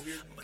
后边。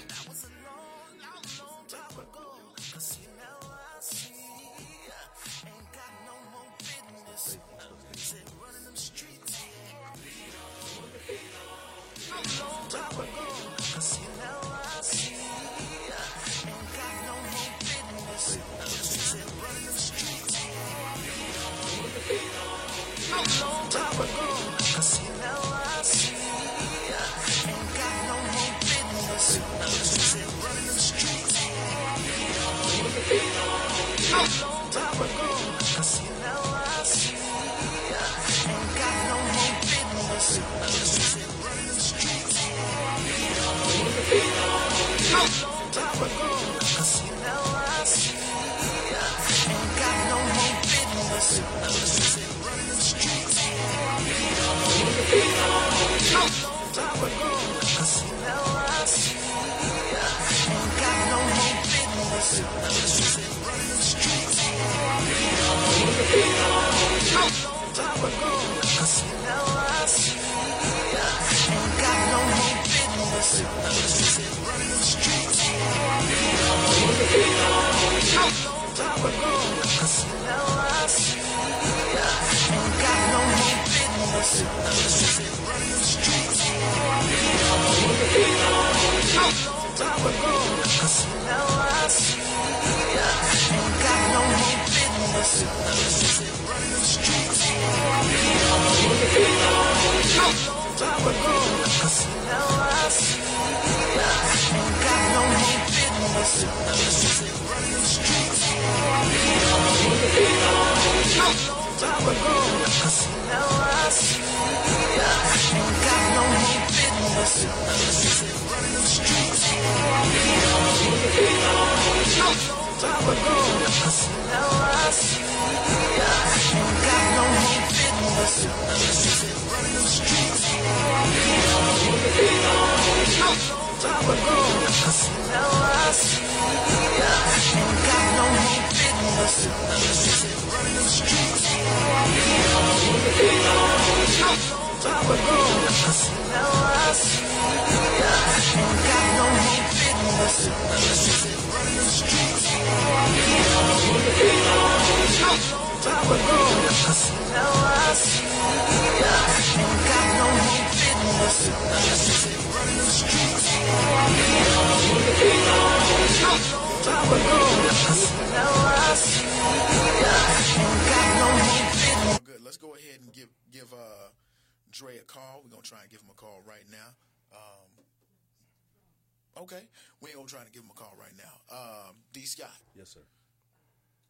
Okay, we ain't gonna try to give him a call right now. Um, D Scott, Yes, sir.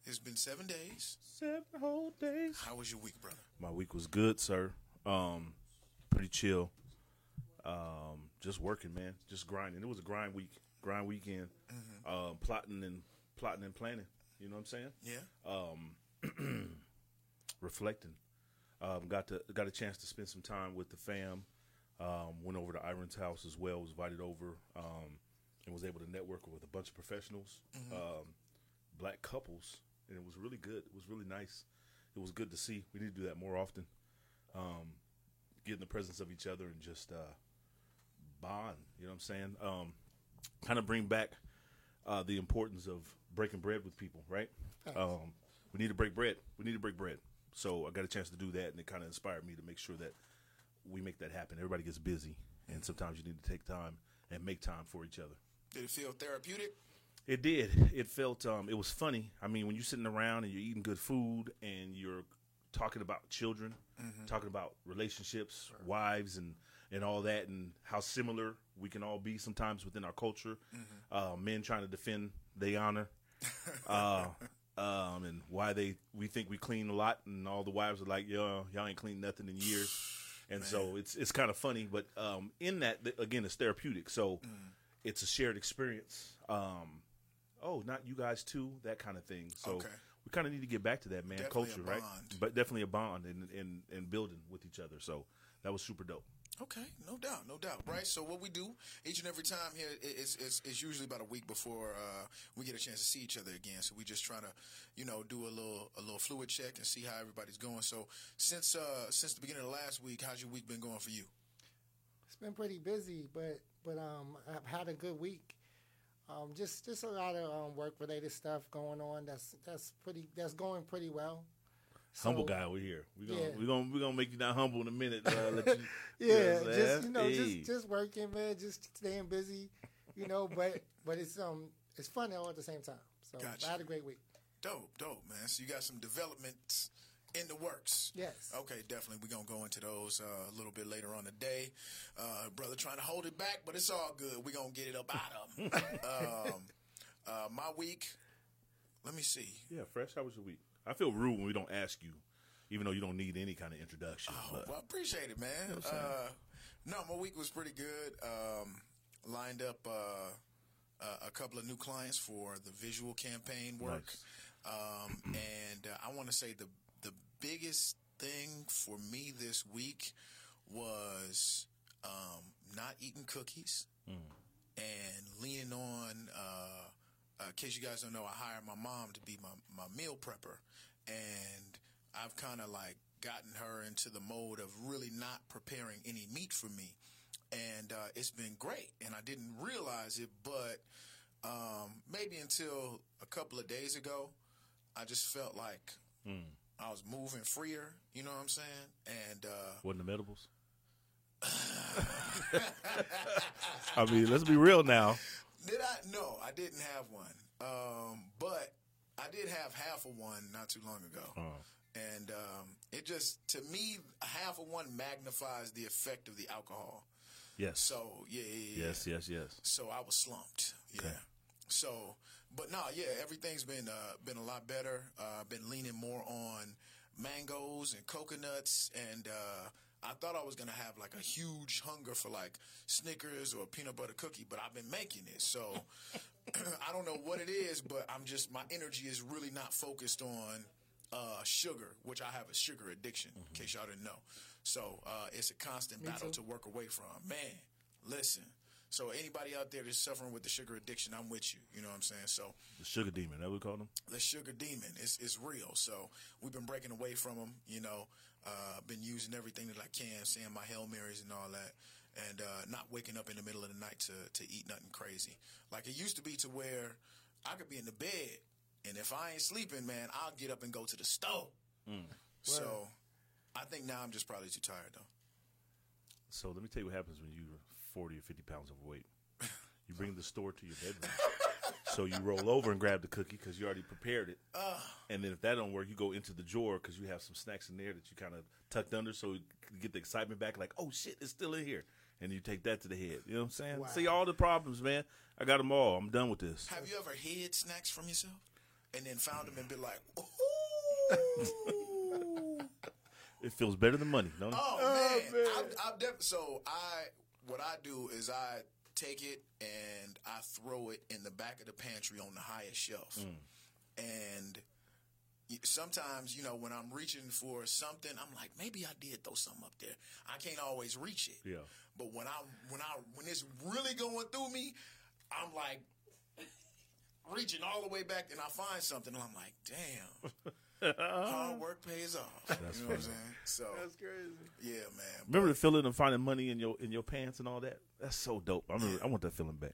it's been seven days. Seven whole days. How was your week, brother? My week was good, sir. Um, pretty chill. Um, just working, man. Just grinding. It was a grind week, grind weekend. Um, plotting and plotting and planning. You know what I'm saying? Yeah. reflecting. Um, got to got a chance to spend some time with the fam. Um, went over to Iron's house as well. Was invited over um, and was able to network with a bunch of professionals, um, black couples, and it was really good. It was really nice. It was good to see. We need to do that more often. Um, get in the presence of each other and just uh, bond. You know what I'm saying? Um, kind of bring back uh, the importance of breaking bread with people, right? Um, we need to break bread. We need to break bread. So I got a chance to do that, and it kind of inspired me to make sure that we make that happen. Everybody gets busy, and sometimes you need to take time and make time for each other. Did it feel therapeutic? It did. It felt. Um, it was funny. I mean, when you're sitting around and you're eating good food and you're talking about children, talking about relationships, wives, and and all that, and how similar we can all be sometimes within our culture. Uh, men trying to defend their honor, uh, um, and why they we think we clean a lot, and all the wives are like, "Yo, y'all ain't cleaned nothing in years." And so it's it's kind of funny, but um, in that again, it's therapeutic. So it's a shared experience. Um, oh, not you guys too, that kind of thing. So Okay. we kind of need to get back to that, man. Definitely Culture, a right? But definitely a bond and and and building with each other. So that was super dope. Okay, no doubt, no doubt, right? So what we do each and every time here is is, is usually about a week before uh, we get a chance to see each other again. So we just try to, you know, do a little a little fluid check and see how everybody's going. So since uh, since the beginning of last week, how's your week been going for you? It's been pretty busy, but but um, I've had a good week. Um, just just a lot of um, work related stuff going on. That's that's pretty that's going pretty well. Humble So- guy over here. We gonna Yeah. we're gonna we're gonna make you not humble in a minute. Uh, let you, Yeah, what I'm just you know, Hey. just just working, man, just staying busy, you know. But but it's um it's fun all at the same time. So Gotcha. I had a great week. Dope, dope, man. So you got some developments in the works. Yes. Okay, definitely. We're gonna go into those uh, a little bit later on today. Uh, brother trying to hold it back, but it's all good. We're gonna get it up out of him. um, uh, my week. Let me see. Yeah, fresh. How was your week? I feel rude when we don't ask you, even though you don't need any kind of introduction. Oh, but well, I appreciate it, man. what I'm? Uh, no, my week was pretty good. Um, lined up uh, uh, a couple of new clients for the visual campaign work, Nice. um, and uh, I want to say the the biggest thing for me this week was um, not eating cookies and leaning on. Uh, uh, in case you guys don't know, I hired my mom to be my, my meal prepper, and I've kind of like gotten her into the mode of really not preparing any meat for me, and uh, it's been great. And I didn't realize it, but um, maybe until a couple of days ago, I just felt like I was moving freer. You know what I'm saying? And uh, wasn't the medibles? I mean, let's be real now. Did I? No, I didn't have one. Um, but I did have half of one not too long ago. Oh. And um, it just, to me, half of one magnifies the effect of the alcohol. Yes. So, yeah, yeah, yeah. yes, yes, yes. So I was slumped. Yeah. Okay. So, but no, yeah, everything's been uh, been a lot better. Uh, I've been leaning more on mangoes and coconuts, and uh, I thought I was gonna have like a huge hunger for like Snickers or a peanut butter cookie, but I've been making it. So I don't know what it is, but I'm just my energy is really not focused on uh, sugar, which I have a sugar addiction. In case y'all didn't know, so uh, it's a constant battle to work away from. Man, listen. So anybody out there that's suffering with the sugar addiction, I'm with you. You know what I'm saying? So The sugar demon, that we call them. the sugar demon is is real. So we've been breaking away from them. You know, uh, been using everything that I can, saying my hail marys and all that, and uh, not waking up in the middle of the night to to eat nothing crazy. Like it used to be to where I could be in the bed, and if I ain't sleeping, man, I'll get up and go to the stove. So I think now I'm just probably too tired though. So let me tell you what happens when you're 40 or 50 pounds overweight. You bring the store to your bedroom. so you roll over and grab the cookie because you already prepared it. and then if that don't work, you go into the drawer because you have some snacks in there that you kind of tucked under so you get the excitement back like, oh shit, it's still in here. And you take that to the head. You know what I'm saying? Wow. See all the problems, man. I got them all. I'm done with this. Have you ever hid snacks from yourself and then found them and been like, ooh? It feels better than money, don't it? Oh, oh man, I've, I've def- so I what I do is I take it and I throw it in the back of the pantry on the highest shelf, mm. and sometimes you know when I'm reaching for something, I'm like maybe I did throw something up there. I can't always reach it. Yeah. But when I when I when it's really going through me, I'm like reaching all the way back and I find something and I'm like, damn. Hard work pays off. That's you know what I'm saying? So that's crazy. yeah, man. Remember the feeling of finding money in your in your pants and all that? That's so dope. I remember, I want that feeling back.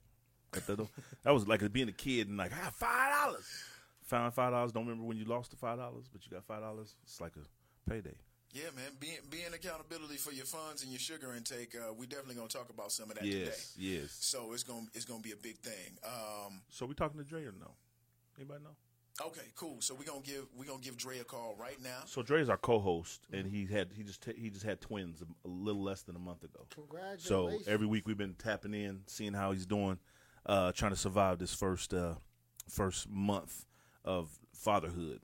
That, that, that was like being a kid and like I have five dollars. Found five dollars. Don't remember when you lost the five dollars, but you got five dollars. It's like a payday. Yeah, man. Being being accountability for your funds and your sugar intake. Uh, we definitely gonna talk about some of that today. Yes, yes. So it's gonna it's gonna be a big thing. Um, So we talking to Dre or no? Anybody know? Okay, cool. So we're gonna give we're gonna give Dre a call right now. So Dre is our co-host, and he had he just he just had twins a, a little less than a month ago. Congratulations! So every week we've been tapping in, seeing how he's doing, uh, trying to survive this first uh, first month of fatherhood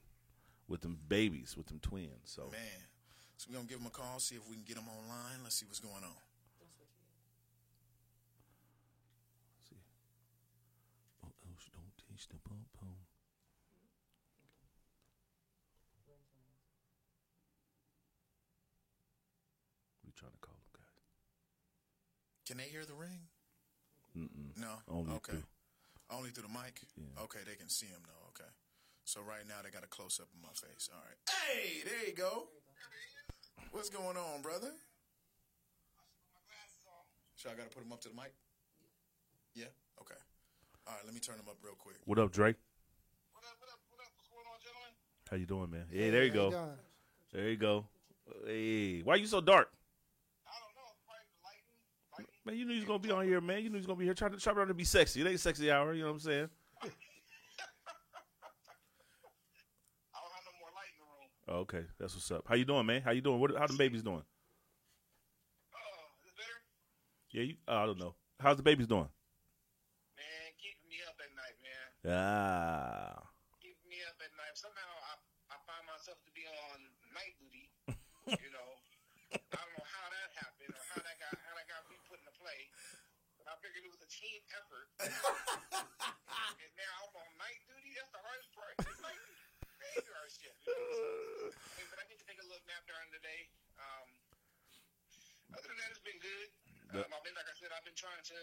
with them babies, with them twins. So Man. So we're gonna give him a call, see if we can get him online. Let's see what's going on. see. Oh, oh, sh- don't teach the pom pom. We trying to call him, guys. Can they hear the ring? Mm-mm. No. Only okay. through- Only through the mic. Yeah. Okay, they can see him though. Okay. So right now they got a close up of my face. All right. Hey, there you go. What's going on, brother? So I got to put him up to the mic. Yeah. Okay. All right. Let me turn him up real quick. What up, Drake? What up, what up, what up? What's going on, gentlemen? How you doing, man? Yeah, there you go. There you go. Hey, why you so dark? I don't know. Probably the lighting. Lighting. Man, you knew you was gonna be on here, man. You knew you was gonna be here trying to try to be sexy. It ain't sexy hour, you know what I'm saying? I don't have no more light in the room. Okay, that's what's up. How you doing, man? How you doing? What? How the babies doing? Oh, is it better? Yeah, you. oh, I don't know. How's the babies doing? Man, keeping me up at night, man. Ah, Keeping me up at night. Somehow I, I find myself to be on night duty. you know, I don't know how that happened or how that got how that got me put into play. But I figured it was a team effort. And now I'm on night duty. That's the hardest part. It's night duty. Graveyard shift. You know? Hey, but I get to take a little nap during the day. Um, other than that, it's been good. Um, I've been, like I said, I've been trying to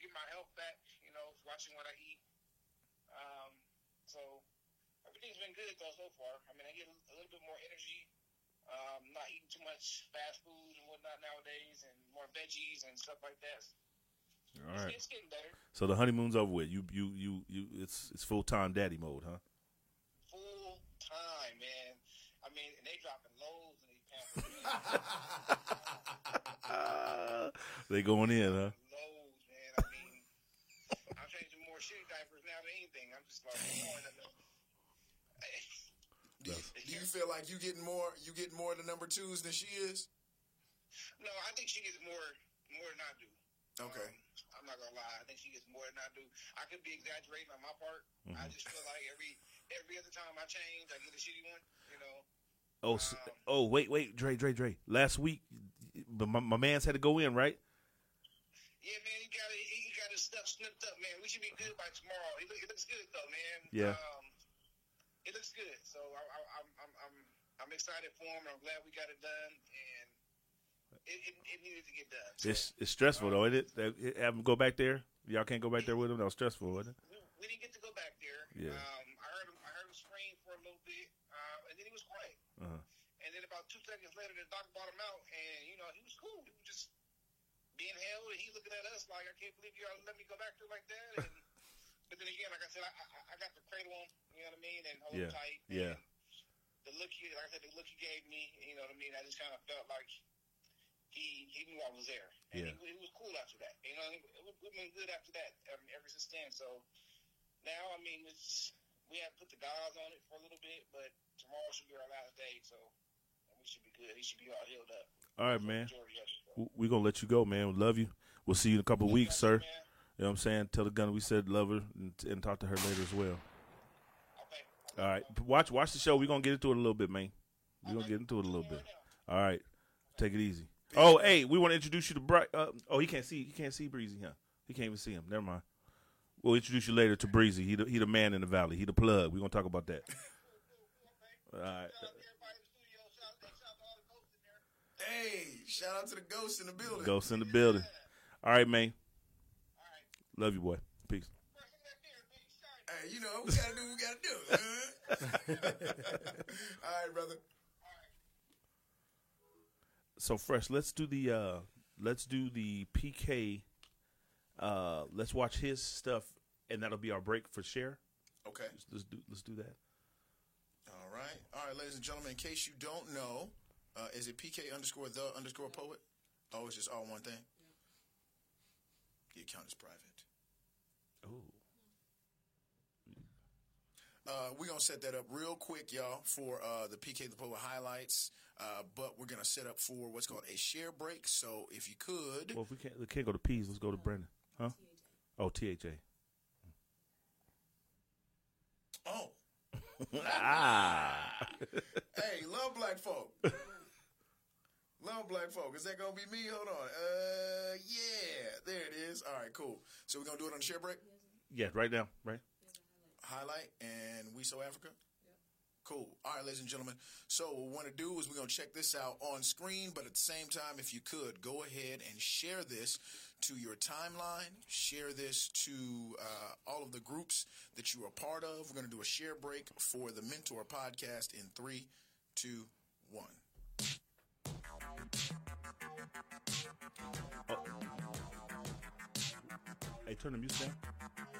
get my health back. You know, watching what I eat. Um, so everything's been good though so far. I mean, I get a little bit more energy. Um, not eating too much fast food and whatnot nowadays, and more veggies and stuff like that. All It's, right. it's getting better. So the honeymoon's over with. You, you, you, you. It's it's full time daddy mode, huh? Full time, man. I mean, and they dropping loads in these pampers. man. they going in, huh? loads, man. I mean, I'm changing more shitty diapers now than anything. I'm just like, no, no. Do you, do you feel like you getting more? You getting more of the number twos than she is? no, I think she gets more more than I do. Okay. Um, I'm not gonna lie. I think she gets more than I do. I could be exaggerating on my part. I just feel like every every other time I change, I get a shitty one. You know. Oh, s oh, wait, wait, Dre, Dre, Dre. Last week, but my, my man's had to go in, right? Yeah, man, he got it. He got his stuff snipped up, man. We should be good by tomorrow. It, look, it looks good though, man. Yeah. Um, it looks good. So I, I, I'm, I'm, I'm, I'm excited for him. I'm glad we got it done, and it, it, needed to get done. It's it's stressful though, isn't it? Have him go back there. Y'all can't go back there with him. That was stressful, wasn't it? we, we didn't get to go back there. Yeah. Um, I heard him. I heard him scream for a little bit, uh, and then he was quiet. Uh-huh. And then about two seconds later, the doctor brought him out, and you know he was cool. He was just being held, and he looking at us like, "I can't believe you all let me go back there like that." And, but then again, like I said, I, I, I got to cradle him. You know what I mean, and hold Yeah, tight. yeah. And the look, he, like I said, the look he gave me, you know what I mean. I just kind of felt like he he knew I was there, and Yeah. he, he was cool after that. You know, we've been good after that um, ever since then. So now, I mean, it's we have to put the guys on it for a little bit, but tomorrow should be our last day, so we should be good. He should be all healed up. All right, man. Majority of it, so. W- We gonna let you go, man. We love you. We'll see you in a couple of weeks, sir. Man, You know what I'm saying? Tell the gunner we said love her and, and talk to her later as well. okay. All right, watch watch the show. We're gonna get into it a little bit, man. We're gonna get into it a little bit. All right, take it easy. Oh, hey, we want to introduce you to Bright. Uh, oh, he can't see. He can't see Breezy, huh? He can't even see him. Never mind. We'll introduce you later to Breezy. He the, he the man in the valley. He the plug. We're gonna talk about that. All right. Shout out to the studio. Shout out, shout out to all the folks in there. Hey, shout out to the ghosts in the building. Ghosts in the building. All right, man. All right. Love you, boy. Peace. First thing that there, big shine. Hey, you know we gotta do what we gotta do. All right, brother. So fresh. Let's do the uh let's do the PK. Uh, let's watch his stuff, and that'll be our break for share. Okay. Let's, let's do let's do that. All right. All right, ladies and gentlemen, in case you don't know, uh, is it PK underscore the underscore poet? Oh, it's just all one thing? The account is private. Oh, Uh, we're going to set that up real quick, y'all, for uh, the PK the Poet highlights. Uh, but we're going to set up for what's called a share break. So if you could. well, if we can't we can't go to P's, let's go to Brendan. Huh? Oh, THA. Oh, ah. hey, love black folk. love black folk. Is that going to be me? Hold on. Uh, yeah, there it is. All right, cool. So we're going to do it on the share break? yeah, right now, right? Highlight and we so Africa. Cool. All right, ladies and gentlemen. So what we want to do is we're going to check this out on screen, but at the same time, if you could, go ahead and share this to your timeline. Share this to uh, all of the groups that you are part of. We're going to do a share break for the Mentour podcast in three, two, one. Hey, turn the music down.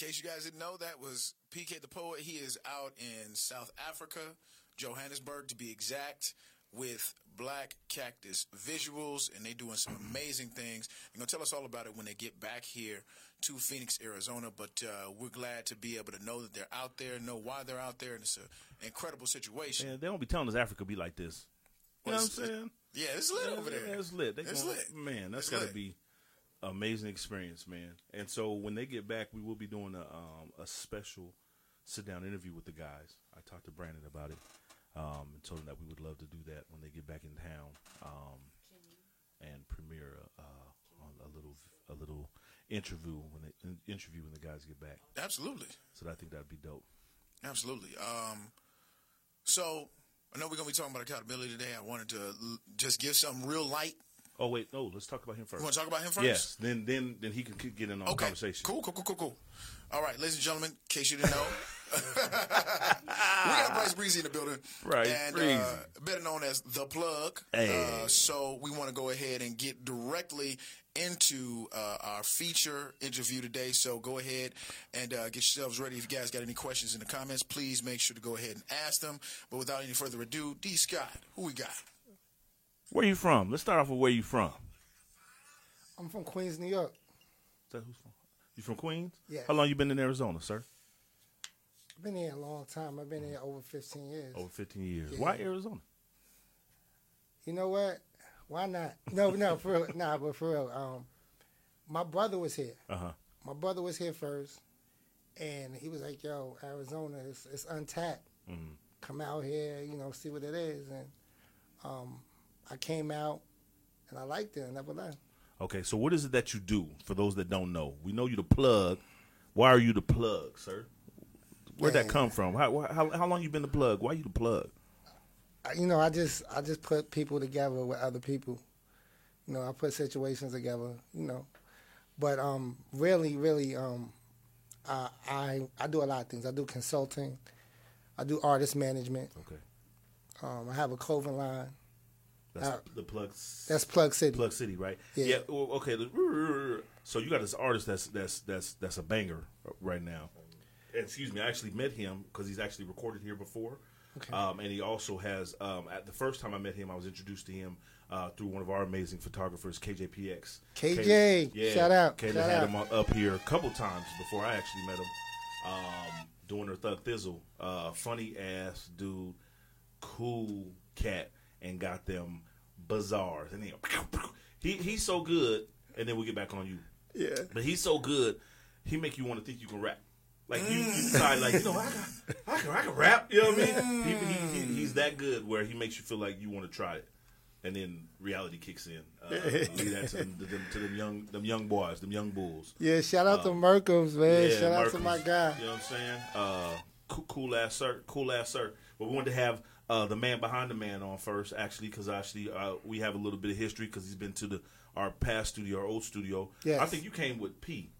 In case you guys didn't know, that was PK the Poet. He is out in South Africa, Johannesburg to be exact, with Black Cactus Visuals, and they're doing some amazing things. They're going to tell us all about it when they get back here to Phoenix, Arizona. But uh, we're glad to be able to know that they're out there, know why they're out there, and it's an incredible situation. Man, they don't be telling us Africa be like this. You know what I'm saying? Yeah, it's lit over there. Yeah, it's lit. They It's gonna- lit. Man, that's got to be amazing experience, man. And so when they get back, we will be doing a um, a special sit down interview with the guys. I talked to Brandon about it um, and told him that we would love to do that when they get back in town um, and premiere a, uh, on a little a little interview when they in- interview when the guys get back. Absolutely. So I think that'd be dope. Absolutely. Um, so I know we're going to be talking about accountability today. I wanted to l- just give some real light. Oh wait, no, let's talk about him first. You want to talk about him first? Yes, then then then he can get in on the conversation. Cool, cool, cool, cool, cool. All right, ladies and gentlemen, in case you didn't know, we got Bryce Breezy in the building. right? and. Uh, better known as The Plug. Hey. Uh, so we want to go ahead and get directly into uh, our feature interview today. So go ahead and uh, get yourselves ready. If you guys got any questions in the comments, please make sure to go ahead and ask them. But without any further ado, D. Scott, who we got? Where you from? Let's start off with where you from. I'm from Queens, New York. Is that who's from? You from Queens? Yeah. How long you been in Arizona, sir? I've been here a long time. I've been here over 15 years. Over 15 years. Yeah. Why Arizona? You know what? Why not? No, no, for real. Nah, but for real. Um, my brother was here. Uh huh. My brother was here first, and he was like, "Yo, Arizona, it's, it's untapped. Mhm. Come out here, you know, see what it is." And um, I came out, and I liked it. I never left. Okay, so what is it that you do for those that don't know? We know you the plug. Why are you the plug, sir? Where'd that come from? How, how, how long you been the plug? Why you the plug? You know, I just I just put people together with other people. You know, I put situations together. You know, but um, really, really, um, I I I do a lot of things. I do consulting. I do artist management. Okay. Um, I have a clothing line. That's Uh, the plug. That's Plug City. Plug City, right? Yeah. well, okay. So you got this artist that's that's that's that's a banger right now. Excuse me, I actually met him because he's actually recorded here before. Okay. Um, and he also has. Um, at the first time I met him, I was introduced to him uh, through one of our amazing photographers, KJPX. KJ, Yeah. shout out, Kayla shout had out. him up- up here a couple times before I actually met him. Um, doing her Thug Thizzle, uh, funny ass dude, cool cat, and got them bazaars. And then he he's so good. And then we get back on you. Yeah. But he's so good, he make you want to think you can rap. Like you, you decide, like you know, I, got, I can, I can rap. You know what I mean? He, he, he, he's that good where he makes you feel like you want to try it, and then reality kicks in. Uh, leave that to them, to them, to them young, them young boys, them young bulls. Yeah, shout out to Merkles, man. Yeah, shout out to my guy. You know what I'm saying? Uh, cool, cool ass sir, cool ass sir. But we wanted to have uh, the man behind the man on first, actually, because actually uh, we have a little bit of history because he's been to the our past studio, our old studio. Yes. I think you came with P.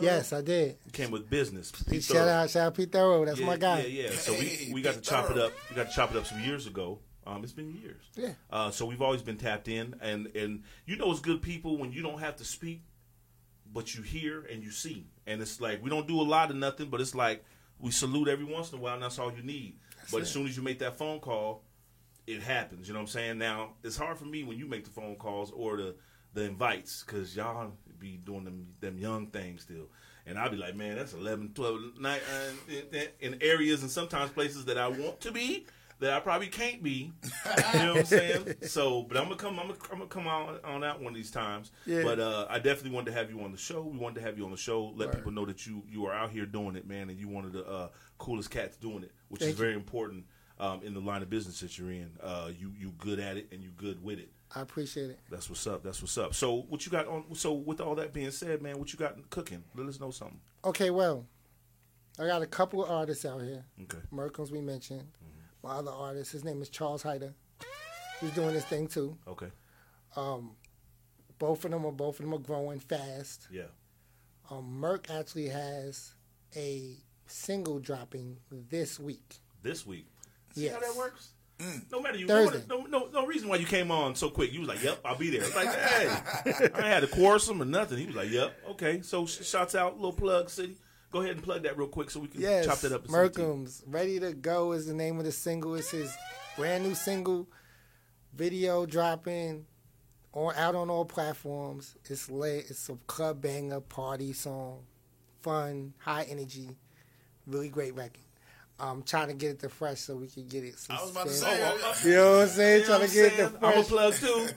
Yes, I did. You came with business. P. Shout Thorough. out, shout out Pete Thorough. That's yeah, my guy. Yeah, yeah. So Hey, we, we got to chop it up. We got to chop it up some years ago. Um, it's been years. Yeah. Uh, so we've always been tapped in, and and you know it's good people when you don't have to speak, but you hear and you see, and it's like we don't do a lot of nothing, but it's like we salute every once in a while, and that's all you need. But as soon as you make that phone call, it happens. You know what I'm saying? Now it's hard for me when you make the phone calls or the the invites because y'all be doing them them young things still. And I'll be like, man, that's 11, 12, 9, uh, in, in areas and sometimes places that I want to be that I probably can't be. You know what I'm saying? So, but I'm gonna come. I'm gonna, I'm gonna come on on out one of these times. Yeah. But uh, I definitely wanted to have you on the show. We wanted to have you on the show. Let Word. people know that you you are out here doing it, man, and you one of the uh, coolest cats doing it, which Thank is very important um, in the line of business that you're in. Uh, you you good at it and you good with it. I appreciate it. That's what's up. That's what's up. So what you got on? So with all that being said, man, what you got cooking? Let us know something. Okay, well, I got a couple of artists out here. Okay. Merkins we mentioned. My other artist, his name is Charles Hyder. He's doing his thing too. Okay. Both of them are both of them are growing fast. Yeah. Um, Merck actually has a single dropping this week. This week. See how that works? No matter you, Thursday. no, no, no reason why you came on so quick. You was like, "Yep, I'll be there." It's like, hey, I had to coerce him or nothing. He was like, "Yep, okay." So sh- shouts out, little plug, city. Go ahead and plug that real quick so we can Yes, chop that up. Merkums, Ready to Go is the name of the single. It's his brand new single, video dropping, on out on all platforms. It's lit. It's a club banger, party song, fun, high energy, really great record. I'm trying to get it to fresh so we can get it. Some I was about to say, Oh, uh, You know what I'm saying? You know trying to get it I'm to saying? I'm a plug too.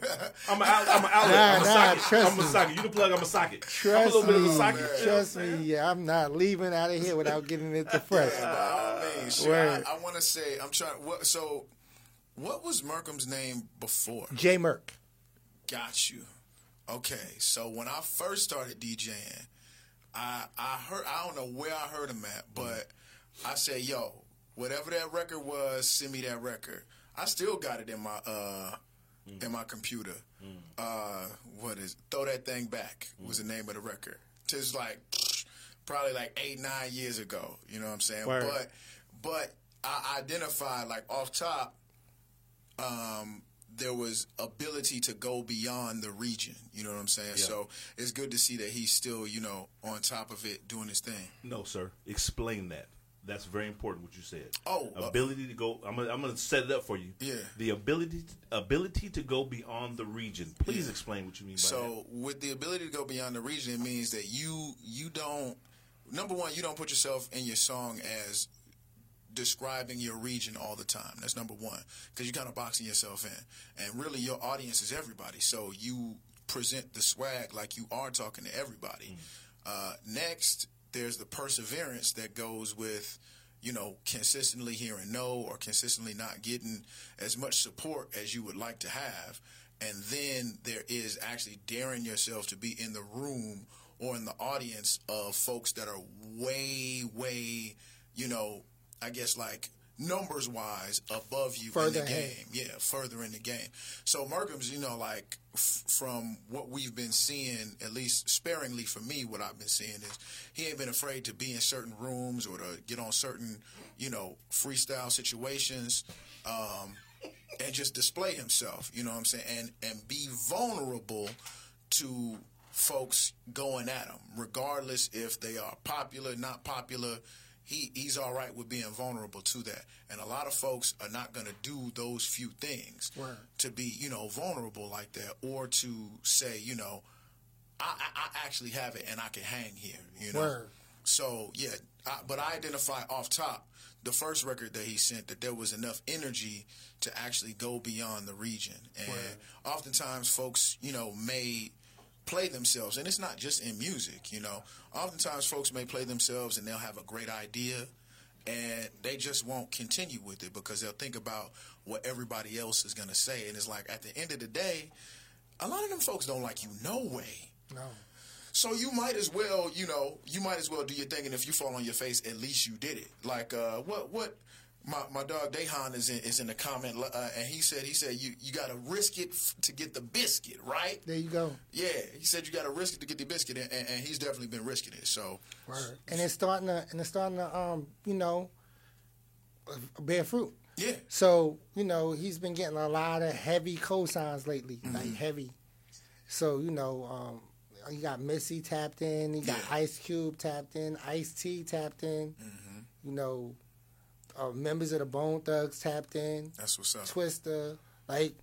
I'm a, out- I'm a outlet. Nah, I'm a nah, socket. trust I'm a me. socket. You the plug. I'm a socket. I'm a Trust little bit of a me, socket. You know trust me. Yeah, I'm not leaving out of here without getting it to fresh. by all means, sure, Word. I, I want to say, I'm trying. What, so, what was Merkham's name before? J Merck. Got you. Okay, so when I first started DJing, I I heard I don't know where I heard him at, but I said, "Yo, whatever that record was, send me that record." I still got it in my uh in my computer. Uh, what is throw that thing back was the name of the record. Just like probably like eight nine years ago. You know what I'm saying? Word. But but I identified like off top um, there was ability to go beyond the region. You know what I'm saying? So it's good to see that he's still, you know, on top of it, doing his thing. No, sir. Explain that. That's very important. What you said. Oh, uh, ability to go. I'm gonna, I'm gonna set it up for you. Yeah. The ability ability to go beyond the region. Please explain what you mean by that. So with the ability to go beyond the region, it means that you you don't number one, you don't put yourself in your song as describing your region all the time. That's number one because you're kind of boxing yourself in, and really your audience is everybody. So you present the swag like you are talking to everybody. Uh, next, there's the perseverance that goes with you know, consistently hearing no or consistently not getting as much support as you would like to have. And then there is actually daring yourself to be in the room or in the audience of folks that are way, way, you know, I guess like numbers wise above you in the ahead. game. Yeah, further in the game. So Merkham's, you know, like f- from what we've been seeing, at least sparingly for me, what I've been seeing is he ain't been afraid to be in certain rooms or to get on certain, you know, freestyle situations, um, and just display himself. You know what I'm saying? And and be vulnerable to folks going at him, regardless if they are popular, not popular. He he's all right with being vulnerable to that, and a lot of folks are not going to do those few things Word. to be you know vulnerable like that, or to say you know I, I, I actually have it and I can hang here. You know. Word. So yeah, I, but I identify off top the first record that he sent that there was enough energy to actually go beyond the region, and oftentimes folks, you know, may play themselves, and it's not just in music. You know, oftentimes folks may play themselves and they'll have a great idea, and they just won't continue with it because they'll think about what everybody else is going to say, and it's like at the end of the day, a lot of them folks don't like you no way. No. So you might as well, you know, you might as well do your thing, and if you fall on your face, at least you did it. Like uh, what what my my dog Dehan is in is in the comment, uh, and he said he said you you got to risk it f- to get the biscuit, right? There you go. Yeah, he said you got to risk it to get the biscuit, and, and, and he's definitely been risking it. So Word. And it's starting to and it's starting to um, you know, bear fruit. yeah, So, you know, he's been getting a lot of heavy cosigns lately. Mm-hmm. Like heavy. So, you know, um you got Missy tapped in, you got Yeah. Ice Cube tapped in, Ice T tapped in, Mm-hmm. you know, uh, members of the Bone Thugs tapped in, that's what's up. Twista, like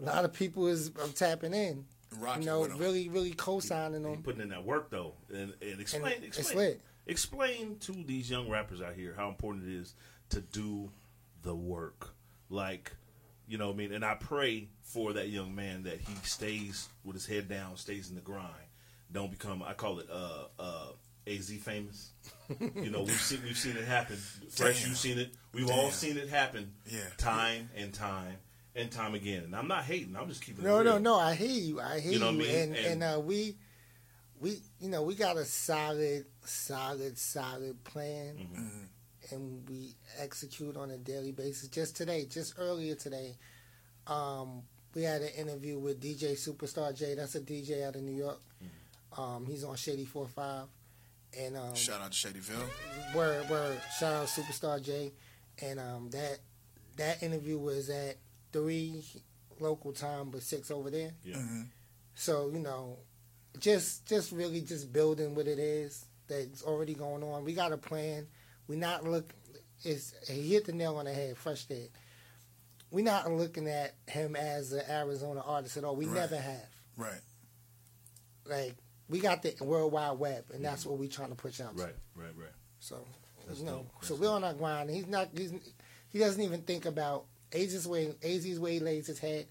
a lot of people is uh, tapping in. Rocking you know, with 'em. really, really co-signing them. putting in that work though, and and explain it's explain lit. explain to these young rappers out here how important it is to do the work. Like, you know, what I mean, and I pray for that young man that he stays with his head down, stays in the grind, don't become. I call it uh uh Az famous. you know, we've seen we've seen it happen. Fresh, Damn. you've seen it. We've all seen it happen. Yeah. time and time and time again. And I'm not hating. I'm just keeping. No, it no, real. no. I hear you. I hear You you. know what I mean? And And- and, uh, we, we, you know, we got a solid, solid, solid plan, Mm-hmm. and we execute on a daily basis. Just today, just earlier today, um, we had an interview with DJ Superstar J. That's a DJ out of New York. Mm-hmm. Um, he's on Shade Four Five, and um, Shout out to Shadyville. word word shout out Superstar J, and um, that that interview was at three local time, but six over there. Yeah. So you know, just just really just building what it is that's already going on. We got a plan. We not look. It's he hit the nail on the head. Fresh did. We not looking at him as an Arizona artist at all. We Right. never have. Right. Like we got the World Wide Web, and that's what we're trying to push out. to. Right, right, right. So That's you know, dope. so That's we're on our grind. He's not. He's, he doesn't even think about Az's way. Az's way he lays his head.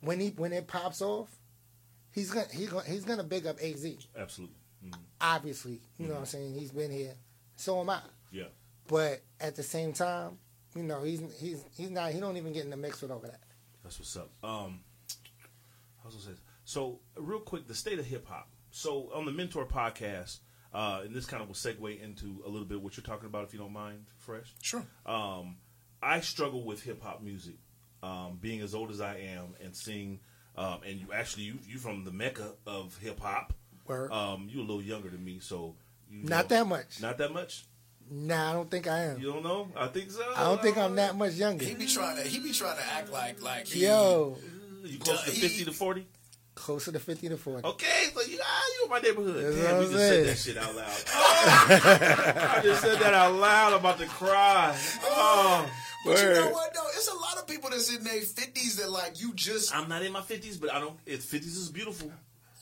When he when it pops off, he's gonna he gonna, he's gonna big up Az. Absolutely. Mhm. Obviously, you know what I'm saying. He's been here. So am I. Yeah. But at the same time, you know, he's he's he's not. He don't even get in the mix with over that. That's what's up. Um, I was gonna say. So, real quick, the state of hip hop. So, on the Mentour podcast, uh, and this kind of will segue into a little bit what you're talking about, if you don't mind, Fresh. Sure. Um, I struggle with hip hop music, um, being as old as I am, and seeing, um, and you actually you you from the mecca of hip hop. Word. Um, you a little younger than me, so you Not know- that much. Not that much. Nah, I don't think I am. You don't know? I think so. I don't think I'm that much younger. He be trying to. He be trying to act like like he, Yo, You close to He- fifty to forty? Closer to fifty to forty. Okay, so you, ah, you in my neighborhood. That's Damn, what we I'm just said that shit out loud. Oh, I just said that out loud. I'm about to cry. Oh, But you know what? though? it's a lot of people that's in their fifties that like you just. I'm not in my fifties, but I don't. It's fifties is beautiful.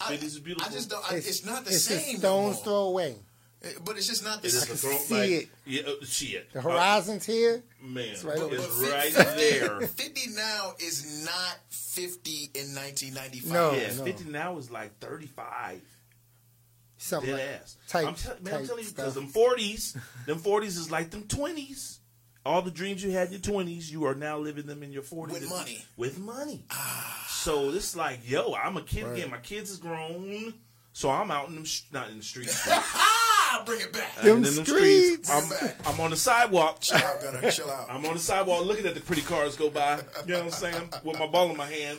I, Fifties is beautiful. I just don't. I, it's, not the it's same. a no stone's throw away. It- But it's just not the same. a throw, see like, it. Yeah, uh, shit. The horizon's here. Uh, man, It's right it's over right, But there. 50 now is not 50 in 1995. No. Yeah, no. fifty now is like thirty-five. Something Dead like ass. type- I'm, tell- man, I'm telling you, because stuff. them forties, them forties is like them twenties. All the dreams you had in your twenties, you are now living them in your forties With money. With money. Ah. So it's like, yo, I'm a kid again. My kids is grown, so I'm out in them, sh- not in the streets. but Ah, bring it back. Them in streets. I'm, I'm on the sidewalk. Chill out, Gunner. Chill out. I'm on the sidewalk looking at the pretty cars go by. You know what I'm saying? With my ball in my hand.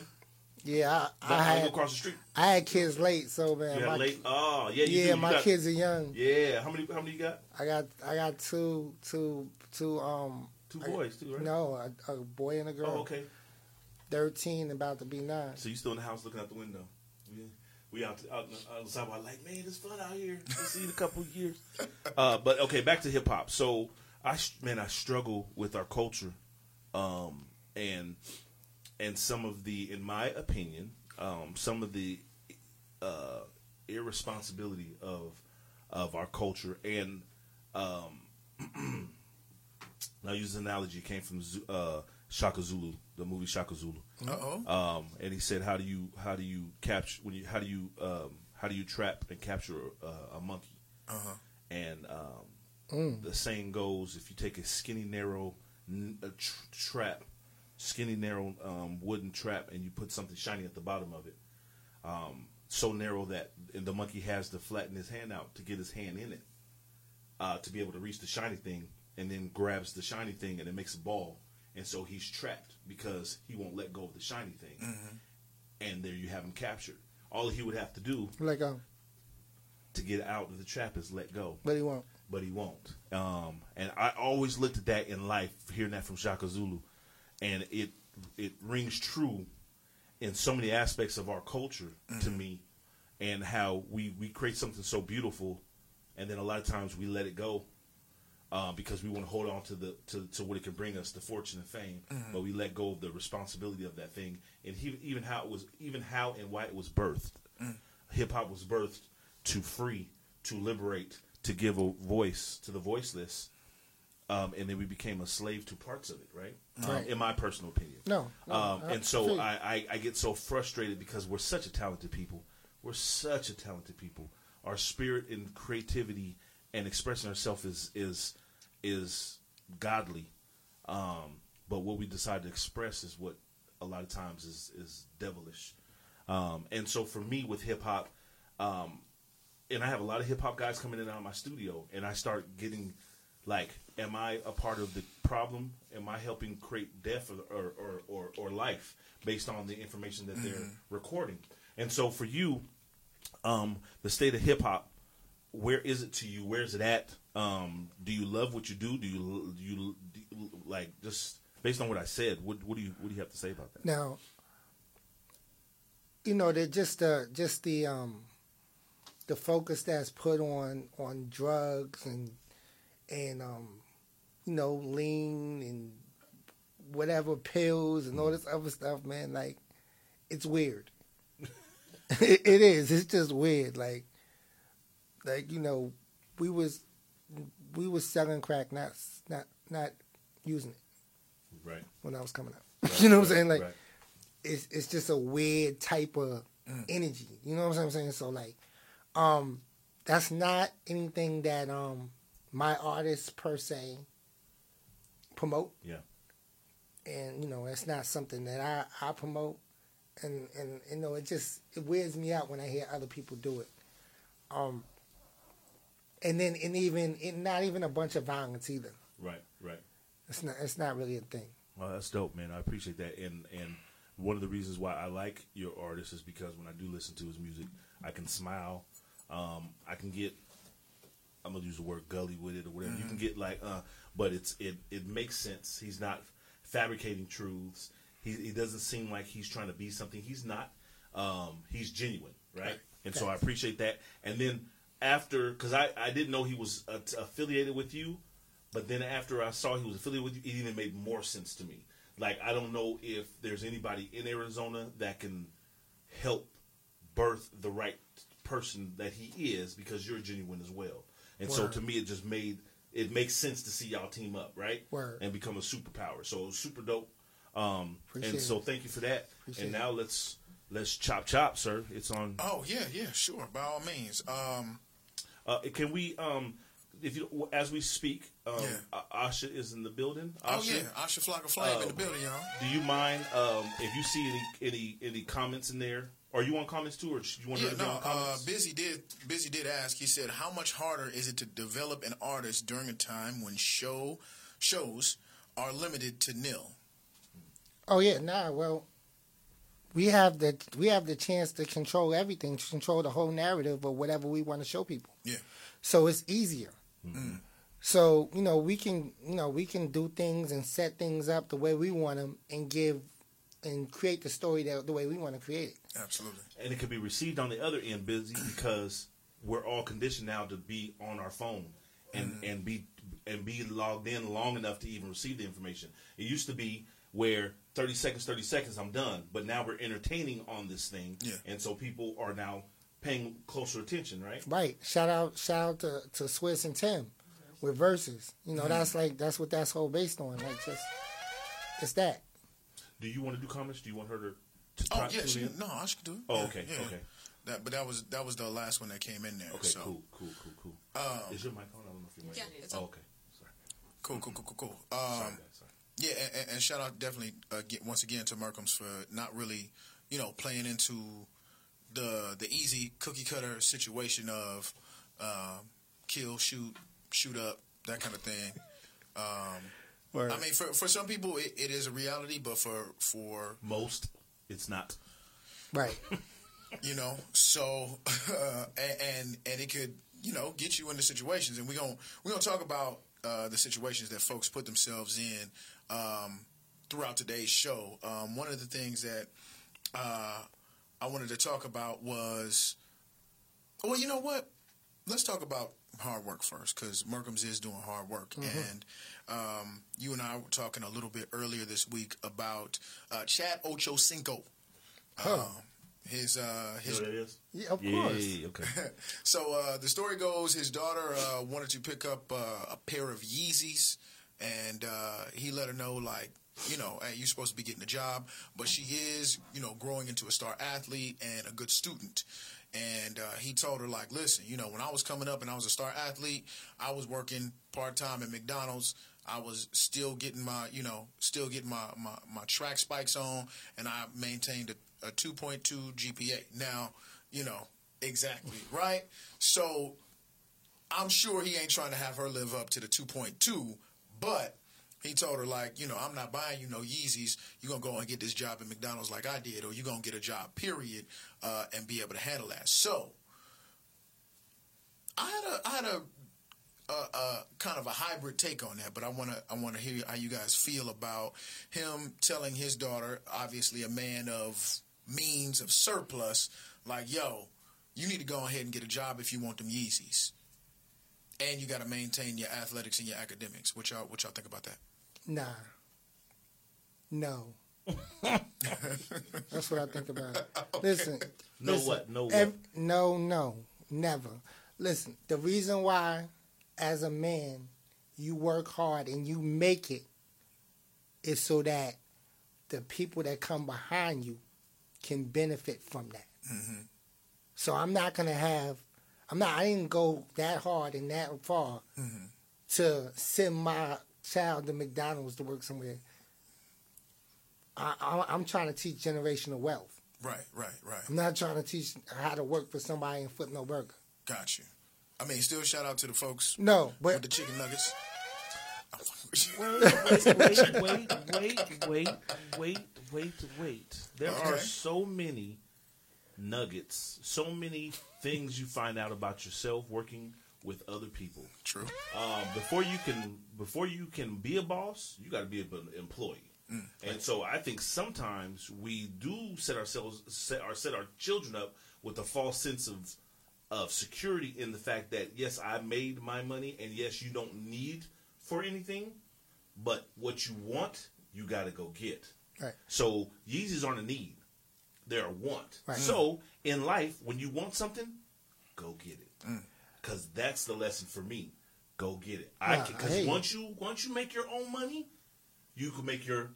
Yeah, I, But I I, go had across the street. I had kids late, so man, You my, late. Oh, yeah, you yeah, do. You my got- kids are young. Yeah. How many? How many you got? I got I got two two two um Two I- boys, too, right? no a, a boy and a girl. Oh, okay. Thirteen, about to be nine. So you still in the house looking out the window? We, we out, out, out the sidewalk like, man, it's fun out here. We'll see in a couple years. Uh, but okay, back to hip hop. So I man, I struggle with our culture, um, and and some of the, in my opinion, um, some of the uh, irresponsibility of of our culture and um, I'll use an analogy. Came from uh, Shaka Zulu, the movie Shaka Zulu. Uh oh. Um, and he said, "How do you how do you capture when you how do you um, how do you trap and capture uh, a monkey?" Uh huh. And um, the saying goes, if you take a skinny, narrow n- a tr- trap, skinny, narrow um, wooden trap, and you put something shiny at the bottom of it, um, so narrow that and the monkey has to flatten his hand out to get his hand in it uh, to be able to reach the shiny thing, and then grabs the shiny thing and it makes a ball, and so he's trapped because he won't let go of the shiny thing, and there you have him captured. All he would have to do Like um, to get out of the trap is let go but he won't. but he won't. Um, and I always looked at that in life, hearing that from Shaka Zulu, and it it rings true in so many aspects of our culture to me, and how we we create something so beautiful, and then a lot of times we let it go. Uh, because we want to hold on to the to, to what it can bring us, the fortune and fame, but we let go of the responsibility of that thing, and he, even how it was, even how and why it was birthed. Hip hop was birthed to free, to liberate, to give a voice to the voiceless, um, and then we became a slave to parts of it, right? Um, in my personal opinion. No, no, um, and so I. I, I, I get so frustrated because we're such a talented people. We're such a talented people. Our spirit and creativity and expressing ourselves is is is godly. Um, but what we decide to express is what a lot of times is is devilish. Um, and so for me with hip hop, um, and I have a lot of hip hop guys coming in out of my studio, and I start getting like, am I a part of the problem? Am I helping create death or or, or, or, or life based on the information that they're recording? And so for you, um, the state of hip hop, where is it to you? Where is it at? Um, do you love what you do? Do you do you, do you like just based on what I said? What what do you what do you have to say about that? Now, you know, they're just uh, just the um, the focus that's put on on drugs and and um, you know, lean and whatever pills and all this other stuff, man. Like, it's weird. it, it is. It's just weird. Like, like you know, we was we was selling crack, not not not using it Right. when I was coming up. you know what I'm saying? Like, Right. it's it's just a weird type of energy. You know what I'm saying? So like, um, that's not anything that um my artists per se promote, Yeah. and you know, it's not something that I I promote, and and you know, it just it weirds me out when I hear other people do it. Um. And then, and even, and not even a bunch of violence either. Right. Right. It's not. It's not really a thing. Well, that's dope, man. I appreciate that. And and one of the reasons why I like your artist is because when I do listen to his music, I can smile. Um, I can get. I'm gonna use the word gully with it or whatever. You can get like, uh, but it's it it makes sense. He's not fabricating truths. He he doesn't seem like he's trying to be something. He's not. Um, he's genuine, right? And so I appreciate that. And then after, because I I didn't know he was uh, affiliated with you. But then after I saw he was affiliated with you, it even made more sense to me. Like I don't know if there's anybody in Arizona that can help birth the right person that he is because you're genuine as well. And so to me, it just made it makes sense to see y'all team up, right? Word. And become a superpower. So it was super dope. Um, and so thank you for that. Appreciate and now let's let's chop chop, sir. It's on. Oh yeah, yeah, sure, by all means. Um, Uh, can we um if you as we speak, um, Yeah. Asha is in the building. oh Asha, yeah, Asha Flock of Flame in Uh, the building, y'all. Do you mind um, if you see any any any comments in there? Are you on comments too, or do you want Yeah, her to be no. on Uh. Busy did Busy did ask. He said, "How much harder is it to develop an artist during a time when show shows are limited to nil?" Oh yeah, nah. Well, we have the we have the chance to control everything, to control the whole narrative of whatever we want to show people. Yeah. So it's easier. So you know we can you know we can do things and set things up the way we want them and give and create the story that the way we want to create it. Absolutely. and it can be received on the other end busy because we're all conditioned now to be on our phone and Mm-hmm. and be and be logged in long enough to even receive the information. It used to be where 30 seconds 30 seconds I'm done, but now we're entertaining on this thing Yeah. and so people are now paying closer attention, right? Right. Shout out shout out to, to Swizz and Tim with Verzuz. You know Mm-hmm. that's like that's what that's whole based on. Like just it's that. Do you want to do comments? Do you want her to, to Oh yeah, she, in? no, I should do it. Oh, Yeah, okay, yeah. okay. That, but that was that was the last one that came in there. Okay, so. cool, cool, cool, cool. Um, Is your mic on? I don't know if your mic Yeah, on. it's oh, okay. Sorry. Cool, cool, cool, cool, cool. Sorry, Um, guys. Sorry. Yeah, and, and shout out definitely uh, once again to Merkham's for not really, you know, playing into the the easy cookie cutter situation of um, kill, shoot, shoot up, that kind of thing. Um, I mean, for for some people it, it is a reality, but for for Most, it's not. Right. you know, so uh, and, and and it could you know get you into situations, and we gonna we gonna talk about uh, the situations that folks put themselves in um, throughout today's show. Um, one of the things that uh, I wanted to talk about was, well, you know what? Let's talk about hard work first because Merkham's is doing hard work, Mm-hmm. and um, you and I were talking a little bit earlier this week about uh, Chad Ochocinco. Huh. Um, his uh, You his know what that is? Yeah, of Yeah, course. yeah, yeah, okay. so uh, the story goes, his daughter uh, wanted to pick up uh, a pair of Yeezys, and uh, he let her know, like, you know, hey, you're supposed to be getting a job, but she is, you know, growing into a star athlete and a good student. And uh, he told her, like, listen, you know, when I was coming up and I was a star athlete, I was working part time at McDonald's. I was still getting my, you know, still getting my, my, my track spikes on, and I maintained a, a 2.2 GPA. Now, you know, exactly, right? So I'm sure he ain't trying to have her live up to the 2.2, but he told her, like, you know, I'm not buying you no Yeezys. You're to go and get this job at McDonald's like I did, or you're to get a job, period, uh, and be able to handle that. So I had a, I had a, a, a kind of a hybrid take on that, but I want to I want to hear how you guys feel about him telling his daughter, obviously a man of means of surplus, like, yo, you need to go ahead and get a job if you want them Yeezys, and you got to maintain your athletics and your academics. What y'all what y'all think about that? Nah. No. That's what I think about. it. Listen. No listen, what? No what? ev- no, no, never. Listen, the reason why, as a man, you work hard and you make it is so that the people that come behind you can benefit from that. Mm-hmm. So I'm not gonna have. I'm not. I didn't go that hard and that far Mm-hmm. to send my child to McDonald's to work somewhere. I, I, I'm trying to teach generational wealth. Right, right, right. I'm not trying to teach how to work for somebody and flip no burger. Got you. I mean, still shout out to the folks No, with the chicken nuggets. I'm wait, wait, wait, wait, wait, wait, wait. There are so many nuggets, so many things you find out about yourself working with other people. True. Um, before you can before you can be a boss, you got to be an employee. And so I think sometimes we do set ourselves set our set our children up with a false sense of of security in the fact that yes, I made my money and yes, you don't need for anything, but what you want, you got to go get. Right. So Yeezys aren't a need; they're a want. Right. So in life, when you want something, go get it. Mm. Because that's the lesson for me. Go get it. I Nah, I because hear you. once you once you make your own money, you can make your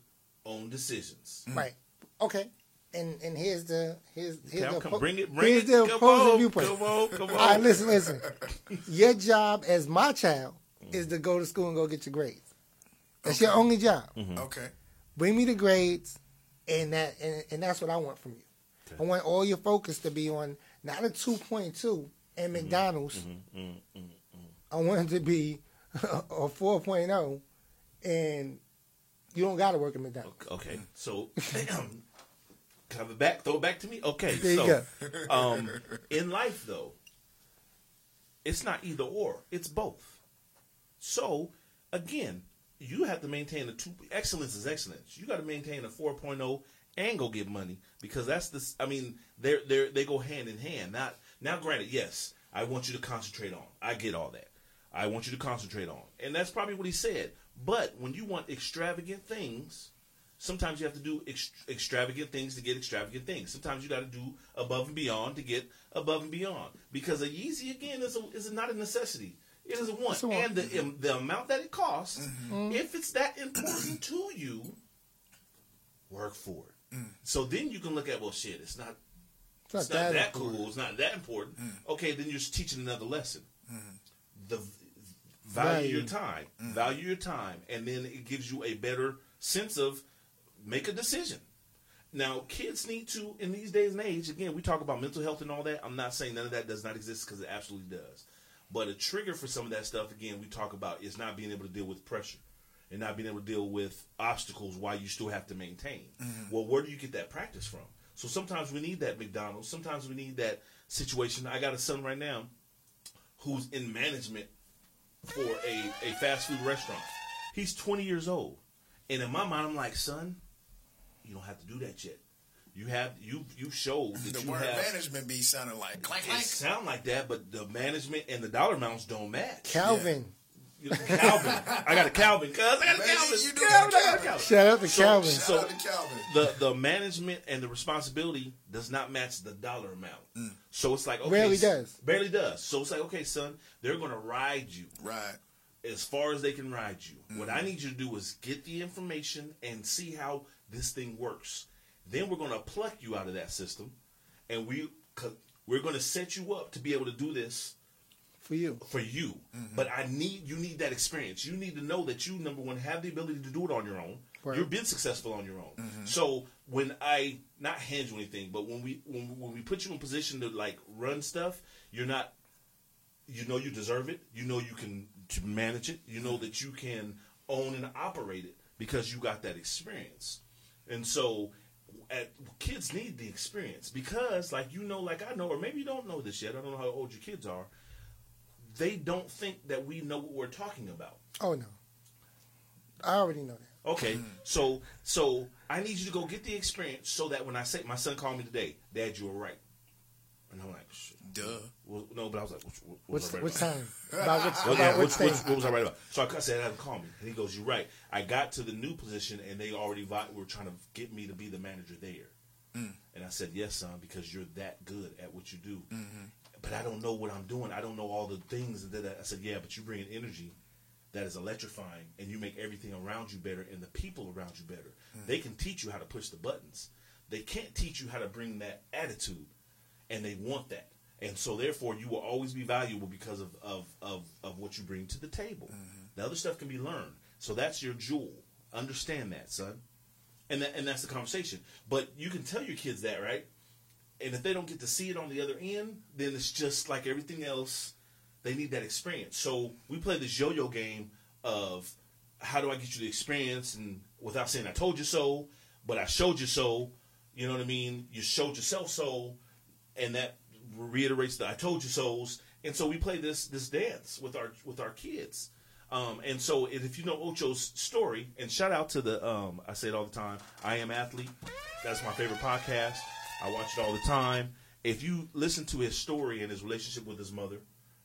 own decisions. Mm. right, okay. And and here's the here's here's Come, the come, oppo- bring it, bring here's it. the come opposing on, viewpoint. Come on, come on. All right, listen, listen. Your job as my child is to go to school and go get your grades. That's your only job. Mm-hmm. Okay. Bring me the grades, and that and, and that's what I want from you. I want all your focus to be on not a two point two at mm-hmm. McDonald's. Mm-hmm. Mm-hmm. I want it to be a four oh, and you don't got to work at McDonald's. Okay, so come back, throw it back to me. Okay, There so um, in life though, it's not either or; it's both. So again, you have to maintain a two. Excellence is excellence. You got to maintain a 4.0 and go get money because that's the. I mean, they're they they go hand in hand. Not now. Granted, yes, I want you to concentrate on. I get all that. I want you to concentrate on, and that's probably what he said. But when you want extravagant things, sometimes you have to do ext- extravagant things to get extravagant things. Sometimes you got to do above and beyond to get above and beyond. Because a Yeezy again is a, is not a necessity. It is a a want. and the um, the amount that it costs, mm-hmm. if it's that important to you, work for it. Mm. So then you can look at well, shit, it's not It's not it's not that, important. cool. It's not that important. Mm. Okay, then you're just teaching another lesson. Mm-hmm. The value, Value. your time, value your time, and then it gives you a better sense of make a decision. Now, kids need to in these days and age. Again, we talk about mental health and all that. I'm not saying none of that does not exist because it absolutely does. But a trigger for some of that stuff, again, we talk about is not being able to deal with pressure and not being able to deal with obstacles while you still have to maintain. Mm-hmm. Well, where do you get that practice from? So sometimes we need that McDonald's. Sometimes we need that situation. I got a son right now who's in management for a, a fast food restaurant. He's 20 years old. And in my mind, I'm like, son, you don't have to do that yet. You have you you showed that The you word have. management be sounding like clank It sound like that, but the management and the dollar amounts don't match. Calvin. You know, Calvin, I got a Calvin, cuz I got a Man, Calvin. you do Calvin, got a I got a Calvin. Calvin. Shout out to So- Calvin. so- Shout out to Calvin. the the management and the responsibility does not match the dollar amount. So it's like okay, Barely does. Barely does. So it's like okay, son, they're gonna ride you Right. as far as they can ride you. What Mm-hmm. I need you to do is get the information and see how this thing works. Then we're gonna pluck you out of that system, and we we're gonna set you up to be able to do this For you. for you. Mm-hmm. But I need you need that experience. You need to know that you number one have the ability to do it on your own. Right. You've been successful on your own. Mm-hmm. So when I not hand you anything, but when we when, when we put you in position to like run stuff, you're not. You know you deserve it. You know you can to manage it. You know that you can own and operate it because you got that experience. And so, at, kids need the experience because, like you know, like I know, or maybe you don't know this yet. I don't know how old your kids are they don't think that we know what we're talking about. Oh no. I already know that. Okay, so so I need you to go get the experience so that when I say my son called me today, Dad, you were right, and I'm like, Shit. Duh. Well, no, but I was like, what, what, what Which was I right time? About which Well, about yeah, which which, which, what was I right about? So I said, have him call me. And he goes, you're right. I got to the new position, and they already vi- were trying to get me to be the manager there. Mm. And I said, yes, son, because you're that good at what you do. Mm-hmm. But I don't know what I'm doing. I don't know all the things that I said, yeah, but you bring an energy that is electrifying, and you make everything around you better and the people around you better. Mm. They can teach you how to push the buttons. They can't teach you how to bring that attitude, and they want that. And so, therefore, you will always be valuable because of of, of, of what you bring to the table. Mm-hmm. The other stuff can be learned. So that's your jewel. Understand that, son. And that, and that's the conversation. But you can tell your kids that, right? And if they don't get to see it on the other end, then it's just like everything else. They need that experience. So we play this yo-yo game of how do I get you the experience, and without saying I told you so, but I showed you so. You know what I mean? You showed yourself so, and that reiterates the I told you so's. And so we play this this dance with our with our kids. Um, and so if you know Ocho's story, and shout out to the um, I say it all the time, I am athlete. That's my favorite podcast. I watch it all the time. If you listen to his story and his relationship with his mother,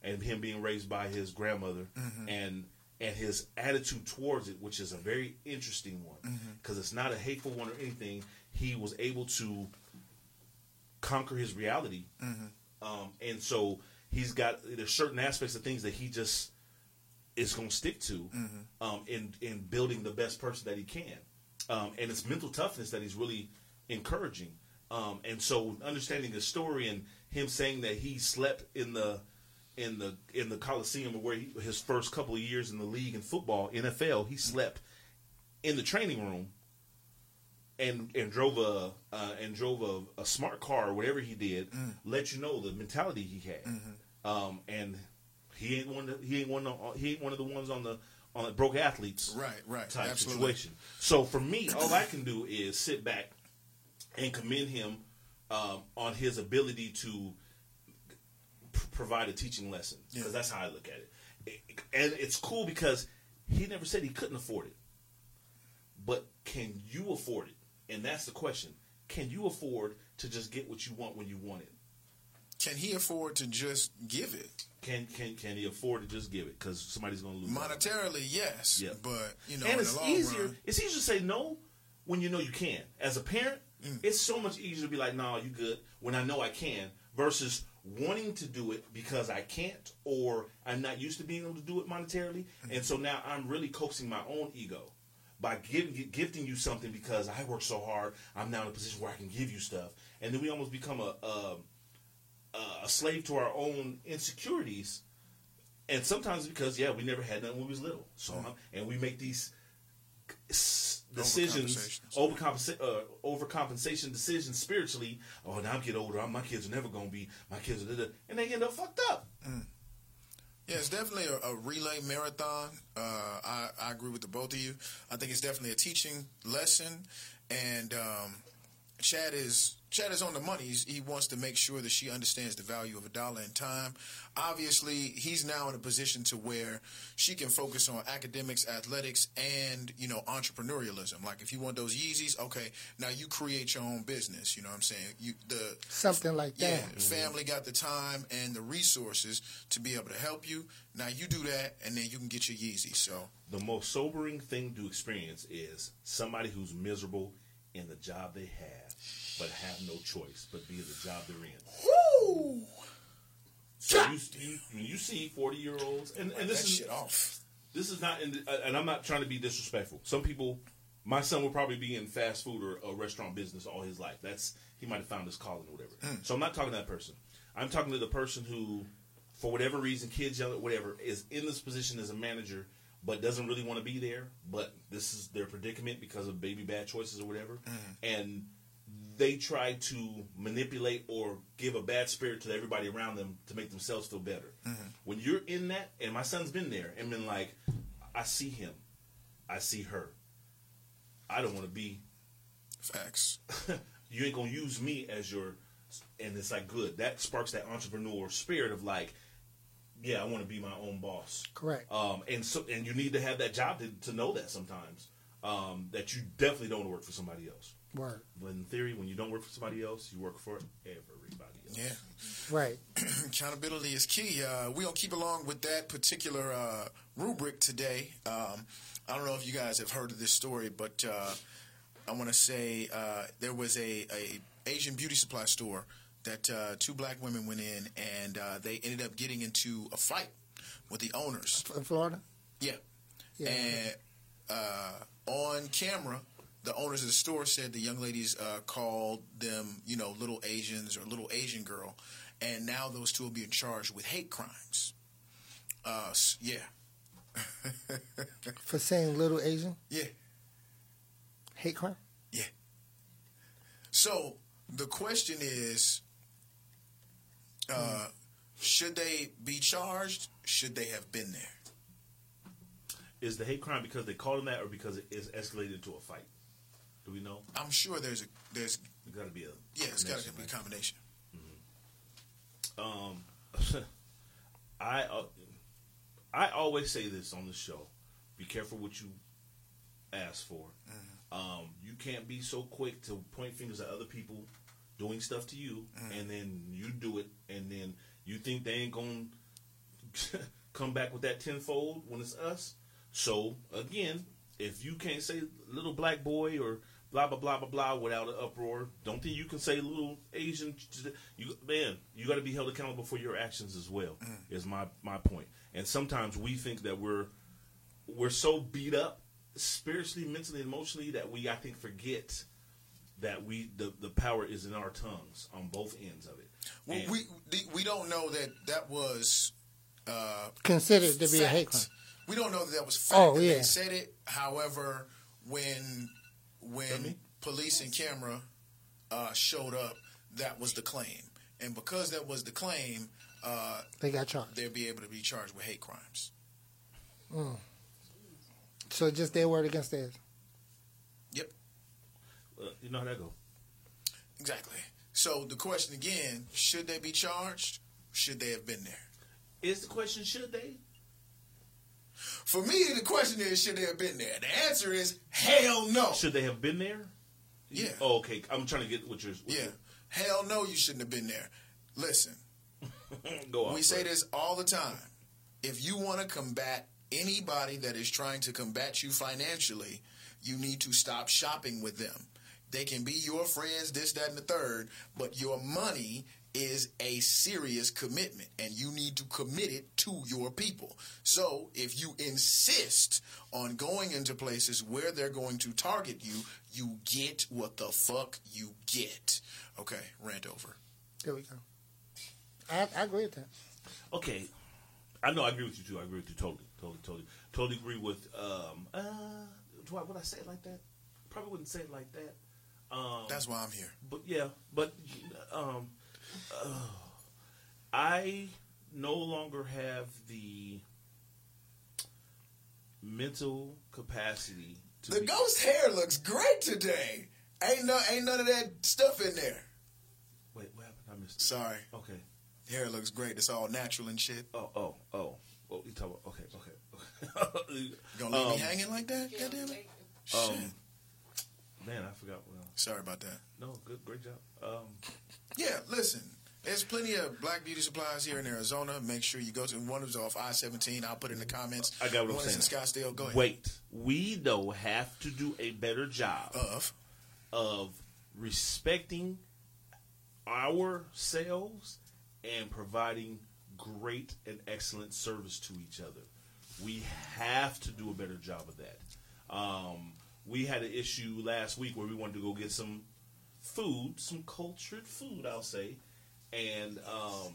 and him being raised by his grandmother, and and his attitude towards it, which is a very interesting one, because it's not a hateful one or anything. He was able to conquer his reality, um, and so he's got there's certain aspects of things that he just is going to stick to um, in in building the best person that he can, um, and it's mental toughness that he's really encouraging. Um, and so understanding his story and him saying that he slept in the in the in the Coliseum where he, his first couple of years in the league in football NFL he slept in the training room and and drove a uh, and drove a, a smart car or whatever he did let you know the mentality he had um, and he ain't one of the, he ain't one of, he ain't one of the ones on the on the broke athletes Right, right. type Absolutely. situation. So for me, all I can do is sit back and commend him um, on his ability to p- provide a teaching lesson because Yeah. that's how I look at it. It- And it's cool because he never said he couldn't afford it, but can you afford it? And that's the question: Can you afford to just get what you want when you want it? Can he afford to just give it? Can can can he afford to just give it because somebody's going to lose? out on it? Monetarily, yes. Yeah. But, you know, and it's easier. run, It's easier to say no when you know you can. As a parent, Mm. it's so much easier to be like, "No, you good." When I know I can, versus wanting to do it because I can't or I'm not used to being able to do it monetarily, Mm. and so now I'm really coaxing my own ego by giving gifting you something because I work so hard. I'm now in a position where I can give you stuff, and then we almost become a a, a slave to our own insecurities. And sometimes because yeah, we never had nothing when we was little, so Mm. um, and we make these decisions, Overcompensations. overcompensa- uh, overcompensation decisions spiritually. Oh, now I'm getting older. My kids are never gonna be my kids, are da-da," and they end up fucked up. Yeah, it's definitely a, a relay marathon. Uh, I, I agree with the both of you. I think it's definitely a teaching lesson, and um, Chad is Chad is on the money. He's, he wants to make sure that she understands the value of a dollar in time. Obviously, he's now in a position to where she can focus on academics, athletics, and you know entrepreneurialism. Like if you want those Yeezys, okay, now you create your own business. You know what I'm saying? You the Something like that. yeah, that. family got the time and the resources to be able to help you. Now you do that, and then you can get your Yeezys. So The most sobering thing to experience is somebody who's miserable in the job they have, but have no choice but be in the job they're in. So you, you, you see forty year olds, and, and this is shit off. this is not, in the, uh, and I'm not trying to be disrespectful. Some people, my son will probably be in fast food or a restaurant business all his life. That's he might have found his calling or whatever. So I'm not talking to that person. I'm talking to the person who, for whatever reason, kids, yell at whatever, is in this position as a manager, but doesn't really want to be there. But this is their predicament because of baby bad choices or whatever, and they try to manipulate or give a bad spirit to everybody around them to make themselves feel better. When you're in that, and my son's been there and been like, I see him, I see her. I don't want to be. Facts. you ain't gonna use me as your, and it's like good. That sparks that entrepreneur spirit of like, yeah, I want to be my own boss. Correct. Um, and so, and you need to have that job to, to know that sometimes. Um, that you definitely don't want to work for somebody else. Word. But in theory, when you don't work for somebody else, you work for everybody else. Yeah. Right. Accountability is key. Uh, we gonna keep along with that particular uh, rubric today. Um, I don't know if you guys have heard of this story, but uh, I want to say uh, there was a, a Asian beauty supply store that uh, two black women went in, and uh, they ended up getting into a fight with the owners. In Florida. Yeah. Yeah. And uh, on camera, the owners of the store said the young ladies uh, called them, you know, little Asians or little Asian girl, and now those two are being charged with hate crimes. Uh, s- yeah, For saying little Asian yeah, hate crime. yeah. So the question is, uh, should they be charged? Should they have been there? Is the hate crime because they called him that, or because it is escalated to a fight? Do we know? I'm sure there's a there's There's got to be a yeah, it's got to be a right? combination. Um, I uh, I always say this on the show: be careful what you ask for. Um, you can't be so quick to point fingers at other people doing stuff to you, and then you do it, and then you think they ain't gonna come back with that tenfold when it's us. So again, if you can't say little black boy or blah blah blah blah blah without an uproar, don't think you can say little Asian. You man, you got to be held accountable for your actions as well. Is my my point. And sometimes we think that we're we're so beat up spiritually, mentally, emotionally that we I think forget that we the the power is in our tongues on both ends of it. Well, And- we we don't know that that was uh, Considered to be a hate crime. We don't know that that was fact. Oh, that yeah. They said it. However, when when police and camera uh, showed up, that was the claim, and because that was the claim, uh, They got charged. they'll be able to be charged with hate crimes. So just their word against theirs. Yep, uh, you know how that go. exactly. So the question again: Should they be charged? Should they have been there? Is the question should they? For me, the question is: Should they have been there? The answer is hell no. Should they have been there? Yeah. Oh, okay. I'm trying to get what you're. What Yeah, hell no. You shouldn't have been there. Listen. Go on. We say this all the time. If you want to combat anybody that is trying to combat you financially, you need to stop shopping with them. They can be your friends, this, that, and the third, but your money is a serious commitment and you need to commit it to your people. So if you insist on going into places where they're going to target you, you get what the fuck you get. Okay, rant over. There we go. I, I agree with that. Okay. I know I agree with you too. I agree with you totally, totally, totally, totally agree with. Um, uh, do I would I say it like that? Probably wouldn't say it like that. Um, That's why I'm here. but yeah, but um, uh, I no longer have the mental capacity to The be, ghost hair looks great today. Ain't no, ain't none of that stuff in there. Wait, what happened? I missed. It. Sorry, Okay. hair looks great. It's all natural and shit. Oh, oh, oh. Well, you talk about okay, okay, okay. You gonna leave Um, me hanging like that? God damn it! Shit. Um, man, I forgot. Well, Sorry about that. no, good, great job. Um, Yeah, listen. There's plenty of black beauty supplies here in Arizona. Make sure you go to one of them off I seventeen. I'll put it in the comments. I got what I'm one is in. Scottsdale. Go ahead. wait, we though have to do a better job Of of respecting ourselves and providing great and excellent service to each other. We have to do a better job of that. Um, we had an issue last week where we wanted to go get some food, some cultured food, I'll say, and um,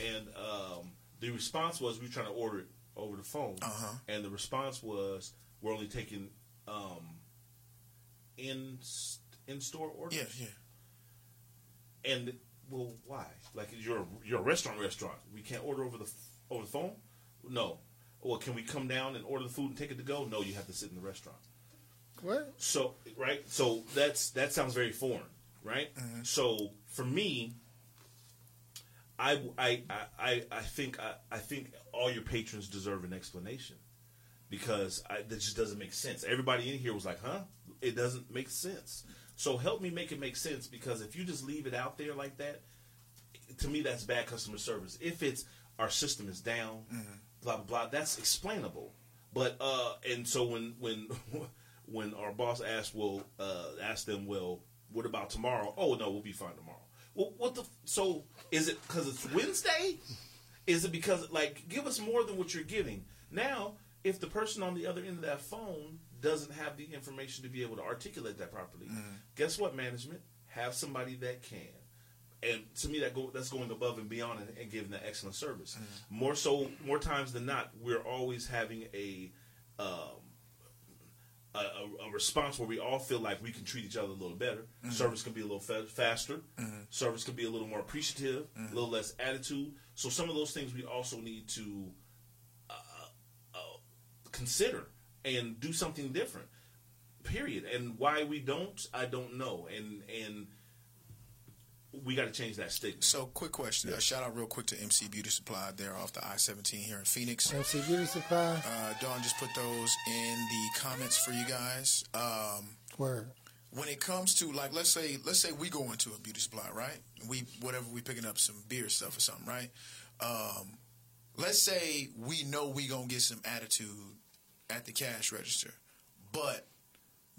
and um, the response was we were trying to order it over the phone, Uh-huh. and the response was we're only taking um, in in store orders. yeah, yeah. And well, why? Like you're you're a restaurant restaurant. We can't order over the over the phone. No. Well, can we come down and order the food and take it to go? No, you have to sit in the restaurant. What? So right, so that's that sounds very foreign, right? So for me, I I I I, think I, I think all your patrons deserve an explanation because I, that just doesn't make sense. Everybody in here was like, "Huh? It doesn't make sense." So help me make it make sense because if you just leave it out there like that, to me that's bad customer service. If it's our system is down, blah blah blah, that's explainable. But uh, and so when when when our boss asked, well, uh, asked them, well, what about tomorrow? Oh no, we'll be fine tomorrow. Well, what the? So is it because it's Wednesday? Is it because like give us more than what you're giving? Now, if the person on the other end of that phone doesn't have the information to be able to articulate that properly, guess what? Management have somebody that can. And to me, that go, that's going above and beyond and, and giving that excellent service. More so, more times than not, we're always having a um, a, a, a response where we all feel like we can treat each other a little better. Service can be a little fa- faster. Service can be a little more appreciative, a little less attitude. So some of those things we also need to uh, uh, consider and do something different. Period. And why we don't, I don't know. And and we got to change that stigma. So, quick question. A shout out real quick to MC Beauty Supply. They're off the I 17 here in Phoenix. MC Beauty Supply. Uh, Dawn just put those in the comments for you guys. Um, Word. when it comes to like, let's say, let's say we go into a beauty supply, right? We whatever we picking up some beer stuff or something, right? Um, let's say we know we gonna get some attitude at the cash register, but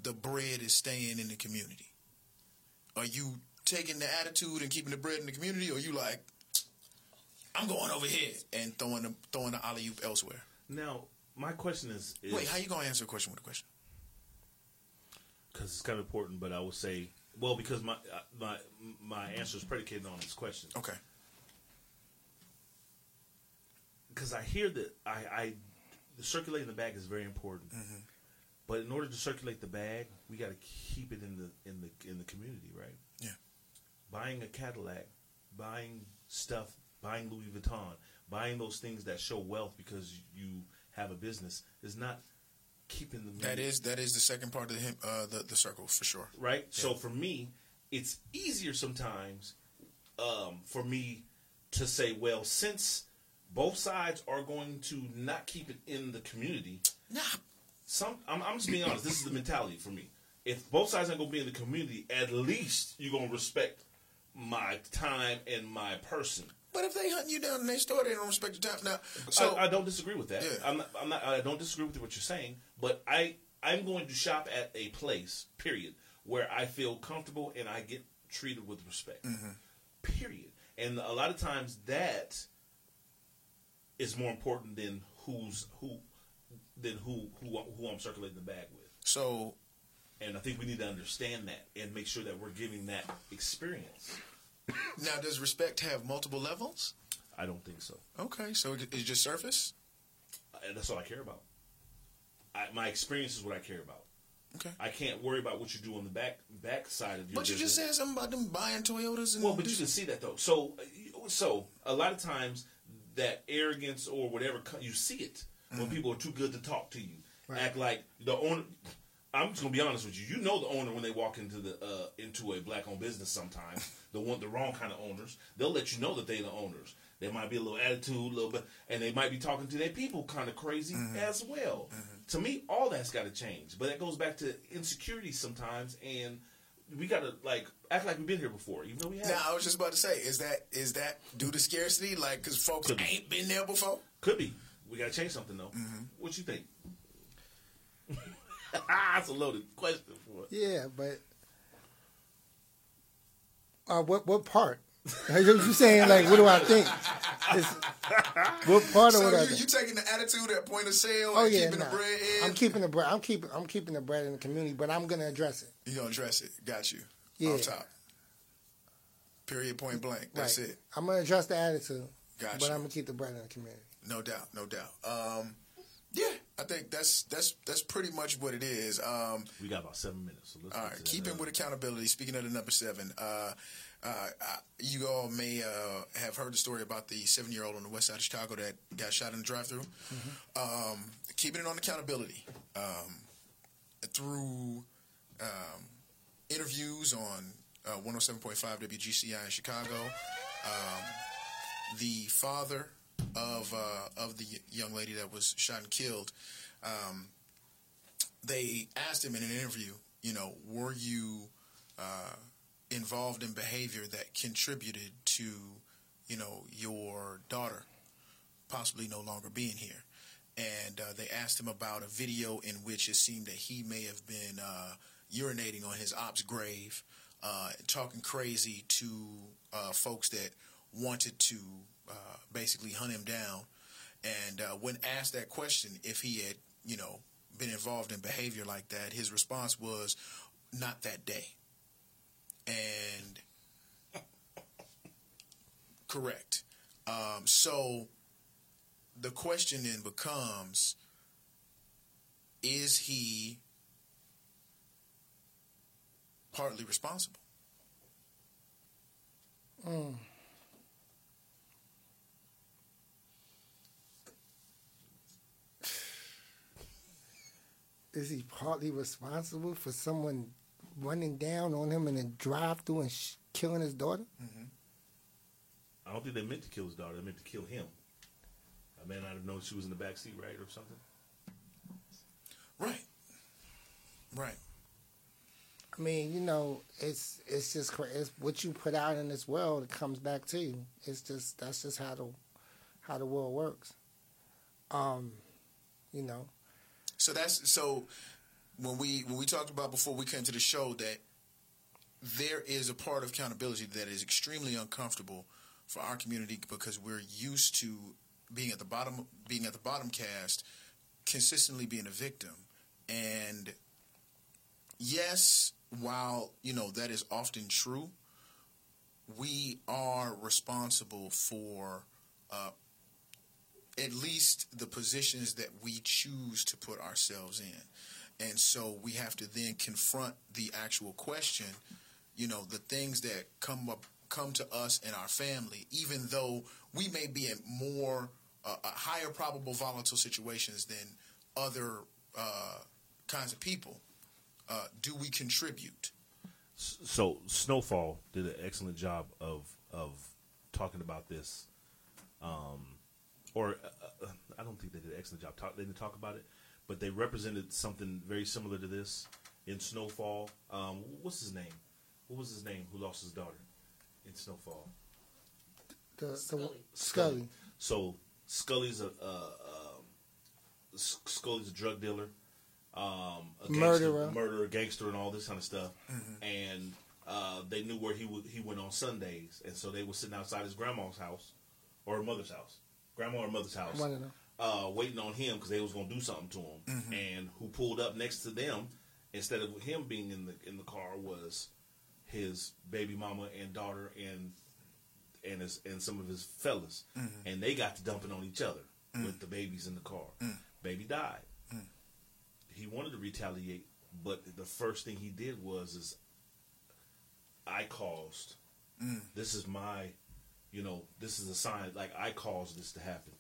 the bread is staying in the community. Are you taking the attitude and keeping the bread in the community, or you like, I'm going over here and throwing the throwing the alley oop elsewhere? Now, my question is, is Wait, how you gonna answer a question with a question? because it's kind of important, but I would say, well, because my uh, my my answer is predicated on this question. Okay. Because I hear that I, I the circulating the bag is very important, Mm-hmm. but in order to circulate the bag, we got to keep it in the in the in the community, right? Yeah. Buying a Cadillac, buying stuff, buying Louis Vuitton, buying those things that show wealth because you have a business is not keeping the That is that is the second part of him- uh, the, the circle for sure. right? So for me, it's easier sometimes um, for me to say, well, since both sides are going to not keep it in the community, Nah, some I'm, I'm just being honest. This is the mentality for me. If both sides aren't going to be in the community, at least you're going to respect my time and my person. but if they hunt you down in their store, they don't respect your time. Now, so I, I don't disagree with that. Yeah. I'm not, I'm not. I don't disagree with what you're saying. But I I'm going to shop at a place, period, where I feel comfortable and I get treated with respect. Mm-hmm. Period. And a lot of times that is more important than who's who than who who who I'm circulating the bag with. so And I think we need to understand that and make sure that we're giving that experience. now does respect have multiple levels? I don't think so. Okay, so it's just surface. That's all I care about. I, my experience is what I care about. Okay, I can't worry about what you do on the back back side of your. but you just business. said something about them buying Toyotas and Well, but you can see that though. So, so a lot of times that arrogance or whatever you see it when mm-hmm. people are too good to talk to you, Right. act like the owner. I'm just gonna be honest with you. You know the owner when they walk into the uh, into a black owned business. Sometimes the one the wrong kind of owners, they'll let you know that they the owners. They might be a little attitude, a little bit, and they might be talking to their people kind of crazy mm-hmm. as well. Mm-hmm. To me, all that's got to change. But that goes back to insecurity sometimes, and we got to like act like we've been here before, even though we haven't. Now, I was just about to say, is that is that due to scarcity? Like, because folks Could be. ain't been there before. Could be. We got to change something though. Mm-hmm. What you think? That's a loaded question for it. Yeah, but uh, what what part? you you saying like what do I think? It's, what part of So what I you, think? you taking the attitude at point of sale Oh and yeah, keeping nah. the bread in? I'm keeping the bread. I'm keeping I'm keeping the bread in the community, but I'm gonna address it. you gonna address it? Got you. Yeah. Off top. Period. Point blank. That's right. it. I'm gonna address the attitude, Got but. I'm gonna keep the bread in the community. No doubt, no doubt. Um, yeah, I think that's that's that's pretty much what it is. Um, We got about seven minutes. So let's all get right, to that keeping with accountability. Speaking of the number seven, uh, uh, uh, you all may uh, have heard the story about the seven-year-old on the west side of Chicago that got shot in the drive-through. Um, keeping it on accountability um, through um, interviews on uh, 107.5 WGCI in Chicago. Um, the father of uh, of the young lady that was shot and killed, um, they asked him in an interview, you know, were you uh, involved in behavior that contributed to, you know, your daughter possibly no longer being here? And uh, they asked him about a video in which it seemed that he may have been uh, urinating on his op's grave, uh, talking crazy to uh, folks that wanted to uh, basically hunt him down. And uh, when asked that question, if he had, you know, been involved in behavior like that, his response was, "Not that day." And correct. Um, so the question then becomes: Is he partly responsible? Is he partly responsible for someone running down on him in a drive-through and sh- killing his daughter? I don't think they meant to kill his daughter. They meant to kill him. I may not have known she was in the back seat, right, or something. Right. Right. I mean, you know, it's it's just cra- it's what you put out in this world. It comes back to you. It's just that's just how the how the world works. Um, you know, So that's so when we when we talked about before we came to the show that there is a part of accountability that is extremely uncomfortable for our community because we're used to being at the bottom being at the bottom cast consistently being a victim. And yes while you know that is often true we are responsible for uh, at least the positions that we choose to put ourselves in. And so we have to then confront the actual question, you know, the things that come up come to us and our family, even though we may be in more uh, uh, higher probable volatile situations than other uh, kinds of people. Uh, do we contribute? So Snowfall did an excellent job of of talking about this, um, or uh, uh, I don't think they did an excellent job. Talk, they didn't talk about it, but they represented something very similar to this in Snowfall. Um, what's his name? What was his name? Who lost his daughter in Snowfall? the the Scully. Scully. So Scully's a, uh, um, Scully's a drug dealer, um, a gangster, Murderer. murderer, gangster, and all this kind of stuff. And uh, they knew where he would, he went on Sundays, and so they were sitting outside his grandma's house or her mother's house, grandma or mother's house, One of them. uh, waiting on him because they was gonna do something to him. Mm-hmm. And who pulled up next to them instead of him being in the in the car was his baby mama and daughter and and his and some of his fellas, mm-hmm. and they got to dumping on each other mm. with the babies in the car. Mm. Baby died. Mm. He wanted to retaliate, but the first thing he did was is I caused. This is my, you know, this is a sign like I caused this to happen,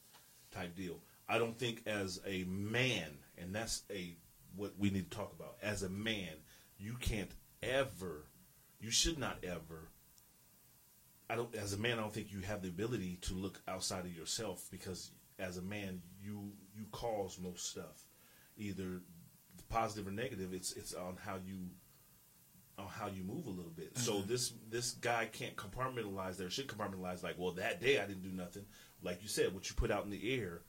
type deal. I don't think as a man, and that's a what we need to talk about. As a man, you can't ever, you should not ever. I don't. As a man, I don't think you have the ability to look outside of yourself because as a man, you you cause most stuff, either positive or negative. It's it's on how you on how you move a little bit. So this this guy can't compartmentalize there. Should compartmentalize like, well, that day I didn't do nothing. Like you said, what you put out in the air,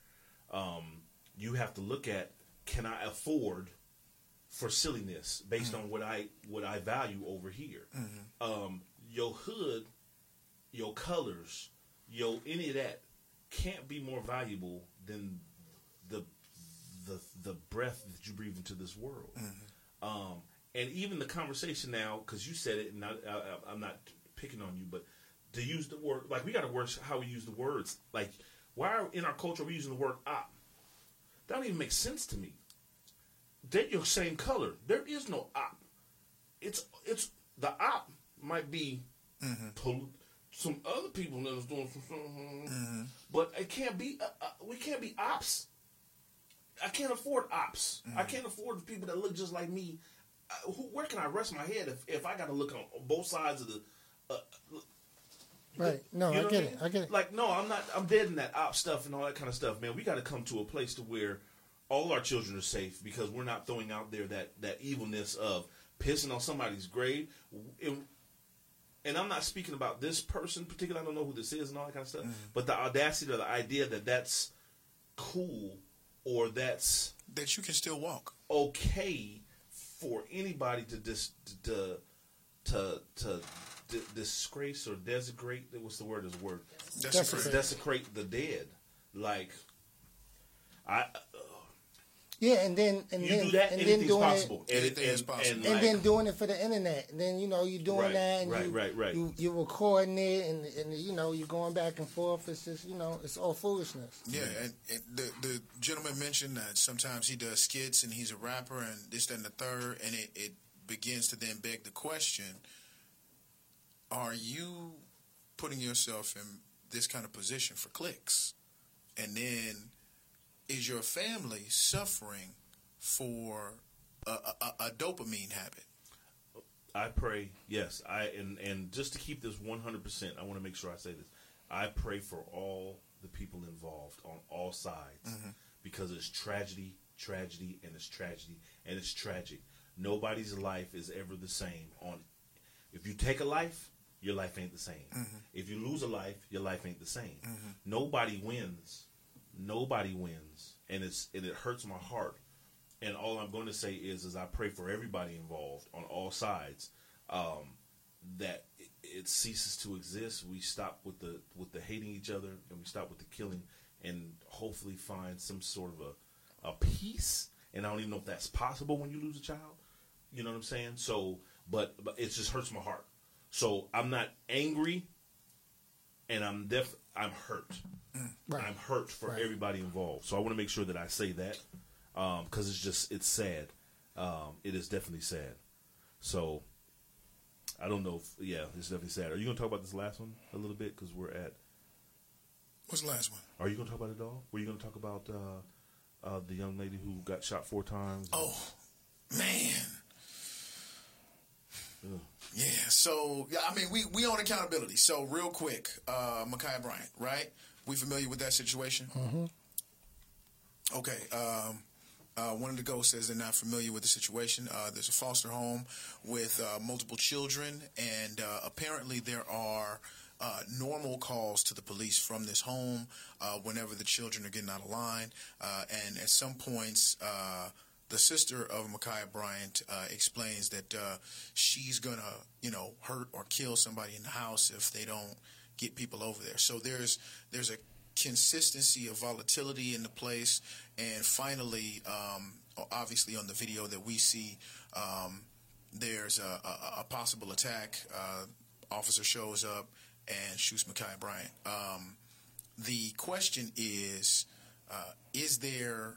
um, you have to look at can I afford for silliness based on what I what I value over here. Um, your hood, your colors, your any of that can't be more valuable than the the the breath that you breathe into this world. Um, and even the conversation now, because you said it, and I, I, I'm not picking on you, but to use the word like we got to work how we use the words. Like, why are in our culture we using the word op? That don't even make sense to me. They're your same color. There is no op. It's it's the op might be pol- some other people that is doing some, but it can't be. Uh, uh, we can't be ops. I can't afford ops. I can't afford people that look just like me. Uh, who, where can I rest my head if, if I got to look on both sides of the? Uh, Right. No, you I know get what it. I get it. Like, no, I'm not. I'm dead in that op stuff and all that kind of stuff, man. We got to come to a place to where all our children are safe because we're not throwing out there that that evilness of pissing on somebody's grave. And, and I'm not speaking about this person particularly. I don't know who this is and all that kind of stuff. But the audacity or the idea that that's cool or that's That you can still walk. okay for anybody to dis to to to d- disgrace or desecrate. What's the word? Is word? Desecrate. Desecrate the dead. Like I, Yeah, and then and you then do that. and then doing possible. it And, Anything and, is possible. And, and like, then doing it for the internet. And then you know you're doing Right, that, and right, you, right, right. you you're recording it, and and you know you're going back and forth. It's just you know it's all foolishness. Yeah, and, and the the gentleman mentioned that sometimes he does skits and he's a rapper and this, that, and the third, and it, it begins to then beg the question: Are you putting yourself in this kind of position for clicks? And then is your family suffering for a, a, a dopamine habit? I pray, yes. I and and just to keep this one hundred percent, I want to make sure I say this. I pray for all the people involved on all sides mm-hmm. because it's tragedy, tragedy, and it's tragedy, and it's tragic. Nobody's life is ever the same. On if you take a life, your life ain't the same. Mm-hmm. If you lose a life, your life ain't the same. Mm-hmm. Nobody wins. Nobody wins, and it's and it hurts my heart and all I'm going to say is, is I pray for everybody involved on all sides um, that it, it ceases to exist. We stop with the with the hating each other, and we stop with the killing, and hopefully find some sort of a a peace. And I don't even know if that's possible when you lose a child. You know what I'm saying? So, but but it just hurts my heart. So I'm not angry, and I'm def I'm hurt. Right. I'm hurt for Right. everybody involved. So I want to make sure that I say that because it's just it's sad. Um, it is definitely sad. So I don't know. If, yeah, it's definitely sad. Are you going to talk about this last one a little bit? Because we're at. What's the last one? Are you going to talk about it all? Were you going to talk about uh, uh, the young lady who got shot four times? Oh, man. Ugh. Yeah. So yeah, I mean, we we on accountability. So real quick, uh, Ma'Khia Bryant, right? We familiar with that situation? Mm-hmm. Okay. Um, uh, one of the ghosts says they're not familiar with the situation. Uh, there's a foster home with uh, multiple children, and uh, apparently there are uh, normal calls to the police from this home uh, whenever the children are getting out of line. Uh, and at some points, uh, the sister of Ma'Khia Bryant uh, explains that uh, she's gonna, you know, hurt or kill somebody in the house if they don't get people over there. So there's there's a consistency of volatility in the place, and finally, um, obviously on the video that we see, um, there's a, a, a possible attack. Uh, officer shows up and shoots Ma'Khia Bryant. Um, the question is, uh, is there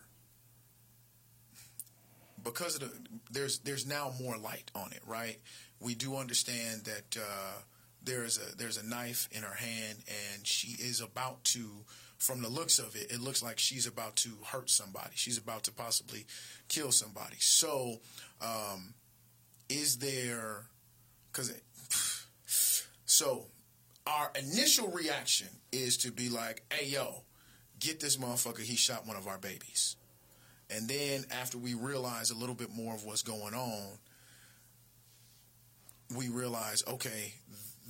because of the there's there's now more light on it, right? We do understand that uh, there's a there's a knife in her hand, and she is about to from the looks of it, it looks like she's about to hurt somebody. She's about to possibly kill somebody. So, um, is there? Because so our initial reaction is to be like, "Hey, yo, get this motherfucker. He shot one of our babies." And then after we realize a little bit more of what's going on, we realize, okay,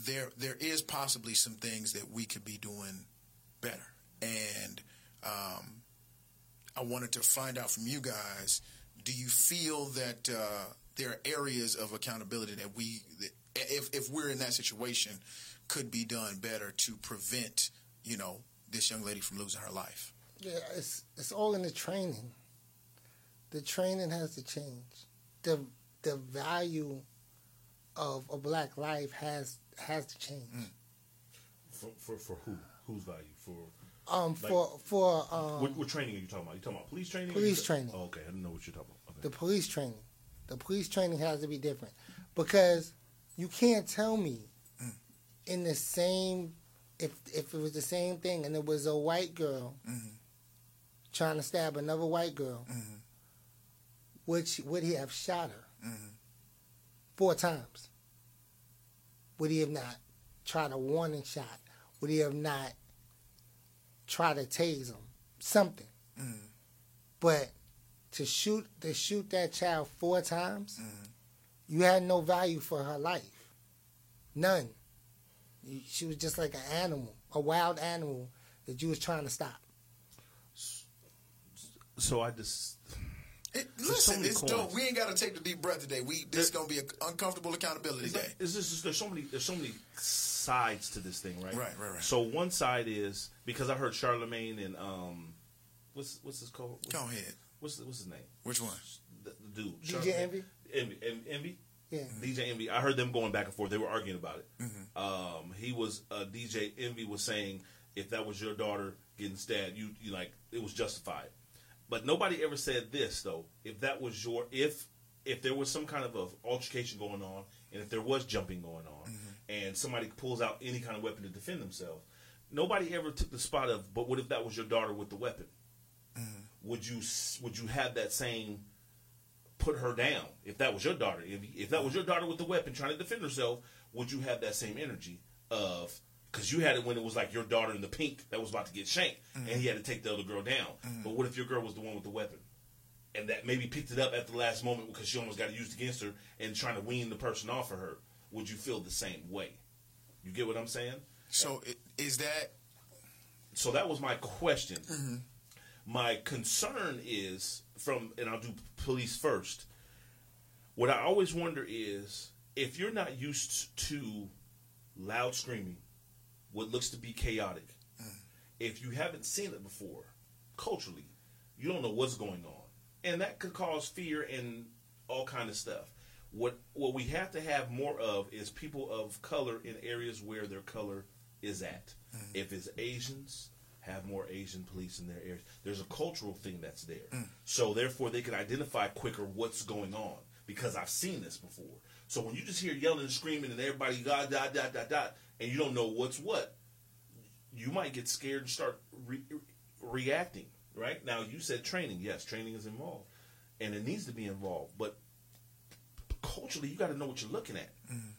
there there is possibly some things that we could be doing better. And um, I wanted to find out from you guys: Do you feel that uh, there are areas of accountability that we, that if if we're in that situation, could be done better to prevent, you know, this young lady from losing her life? Yeah, it's it's all in the training. The training has to change. The the value of a black life has has to change. For, for for who? Whose value? For Um, Like- for for um, what, what training are you talking about? You talking about police training? Police training. Oh, okay, I didn't know what you're talking about. the police training. The police training has to be different because you can't tell me in the same if if it was the same thing and it was a white girl Mhm. trying to stab another white girl, Mhm. Would she, would he have shot her Mhm. four times? Would he have not tried a warning shot? Would he have not tried to tase him? Something. Mhm. But to shoot to shoot that child four times, Mhm. you had no value for her life. None. She was just like an animal, a wild animal that you was trying to stop. So I just It, There's so listen, it's coins. dope. We ain't got to take the deep breath today. We this is gonna be an uncomfortable accountability It's, day. like, it's just there's so many there's so many sides to this thing, right? Right, right, right. So one side is because I heard Charlemagne and um, what's what's his called? What's, Go ahead. what's what's his name? Which one? The, the dude. DJ Envy? Envy. Envy. Envy? Yeah. DJ Envy. I heard them going back and forth. They were arguing about it. Mm-hmm. Um, he was uh, DJ Envy was saying if that was your daughter getting stabbed, you you like it was justified. But nobody ever said this though. If that was your if if there was some kind of a altercation going on, and if there was jumping going on, Mm-hmm. and somebody pulls out any kind of weapon to defend themselves, nobody ever took the spot of. But what if that was your daughter with the weapon? Mm-hmm. Would you would you have that same put her down if that was your daughter? If, if that was your daughter with the weapon trying to defend herself, would you have that same energy of because you had it when it was like your daughter in the pink that was about to get shanked and he mm. had to take the other girl down. Mm. But what if your girl was the one with the weapon? And that maybe picked it up at the last moment because she almost got it used against her and trying to wean the person off of her. Would you feel the same way? You get what I'm saying? So is that so that was my question. Mm-hmm. My concern is from, and I'll do police first. What I always wonder is if you're not used to loud screaming, what looks to be chaotic, mm. if you haven't seen it before, culturally, you don't know what's going on, and that could cause fear and all kind of stuff. What what we have to have more of is people of color in areas where their color is at. Mm. If it's Asians, have more Asian police in their areas. There's a cultural thing that's there. Mm. So therefore they can identify quicker what's going on because I've seen this before. So when you just hear yelling and screaming and everybody da da da da da and you don't know what's what, you might get scared and start re- reacting. Right now, you said training. Yes, training is involved, and it needs to be involved. But culturally, you got to know what you're looking at. Mm.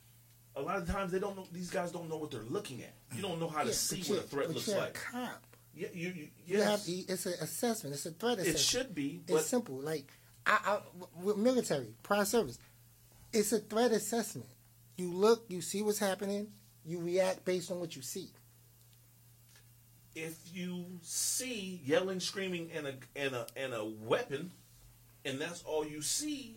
A lot of times, they don't know. These guys don't know what they're looking at. You don't know how to Yeah, see what a threat looks you're like. A cop. Yeah, you, you, You have it's an assessment. It's a threat assessment. it should be, It's simple. Like I, I, with military, prior service, it's a threat assessment. You look, you see what's happening, you react based on what you see. if you see yelling, screaming, and a and a and a weapon, and that's all you see,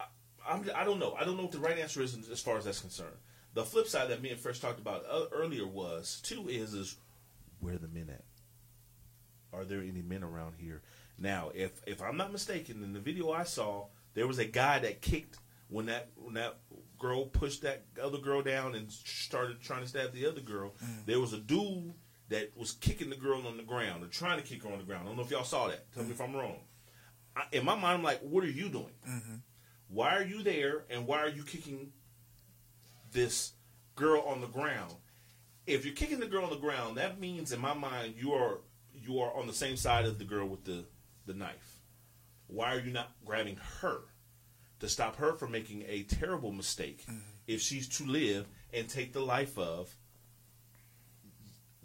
I, I'm I don't know. I don't know what the right answer is as far as that's concerned. The flip side that me and Fresh talked about uh, earlier was two is is where the men at? Are there any men around here? Now, if if I'm not mistaken, in the video I saw, there was a guy that kicked when that when that girl pushed that other girl down and started trying to stab the other girl. Mm. There was a dude that was kicking the girl on the ground or trying to kick her on the ground. I don't know if y'all saw that. Tell me mm. if I'm wrong. I, in my mind, I'm like, what are you doing? Mm-hmm. Why are you there? And why are you kicking this girl on the ground? if you're kicking the girl on the ground, that means in my mind you are you are on the same side of the girl with the the knife. Why are you not grabbing her to stop her from making a terrible mistake mm-hmm. if she's to live and take the life of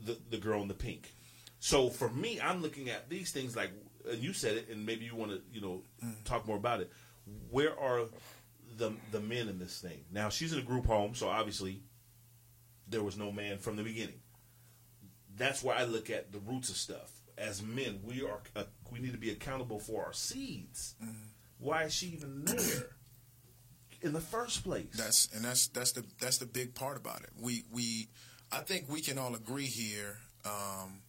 the the girl in the pink? So for me, I'm looking at these things like, and you said it, and maybe you want to you know mm-hmm. talk more about it. Where are the the men in this thing? Now she's in a group home, so obviously there was no man from the beginning. That's why I look at the roots of stuff. As men, we are uh, we need to be accountable for our seeds. Mm-hmm. Why is she even there in the first place? That's and that's that's the that's the big part about it. We we I think we can all agree here. Um,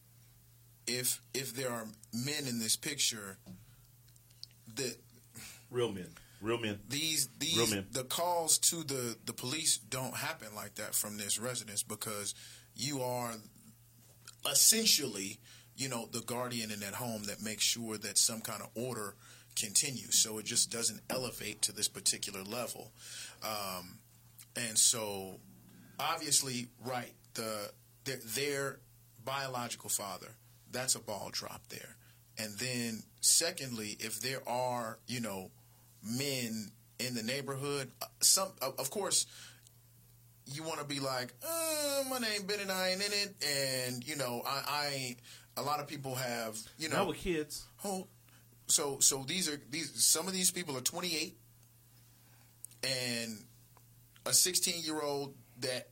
if if there are men in this picture, that real men, real men. these Real these men. the calls to the the police don't happen like that from this residence because you are essentially you know the guardian in that home that makes sure that some kind of order continues so it just doesn't elevate to this particular level. Um, and so obviously right the their, their biological father that's a ball drop there. And then secondly if there are you know men in the neighborhood uh, some of course you want to be like uh, my name Ben and I ain't in it and you know I, I ain't a lot of people have you know Not with kids. hold so so these are these some of these people are 28 and a 16 year old that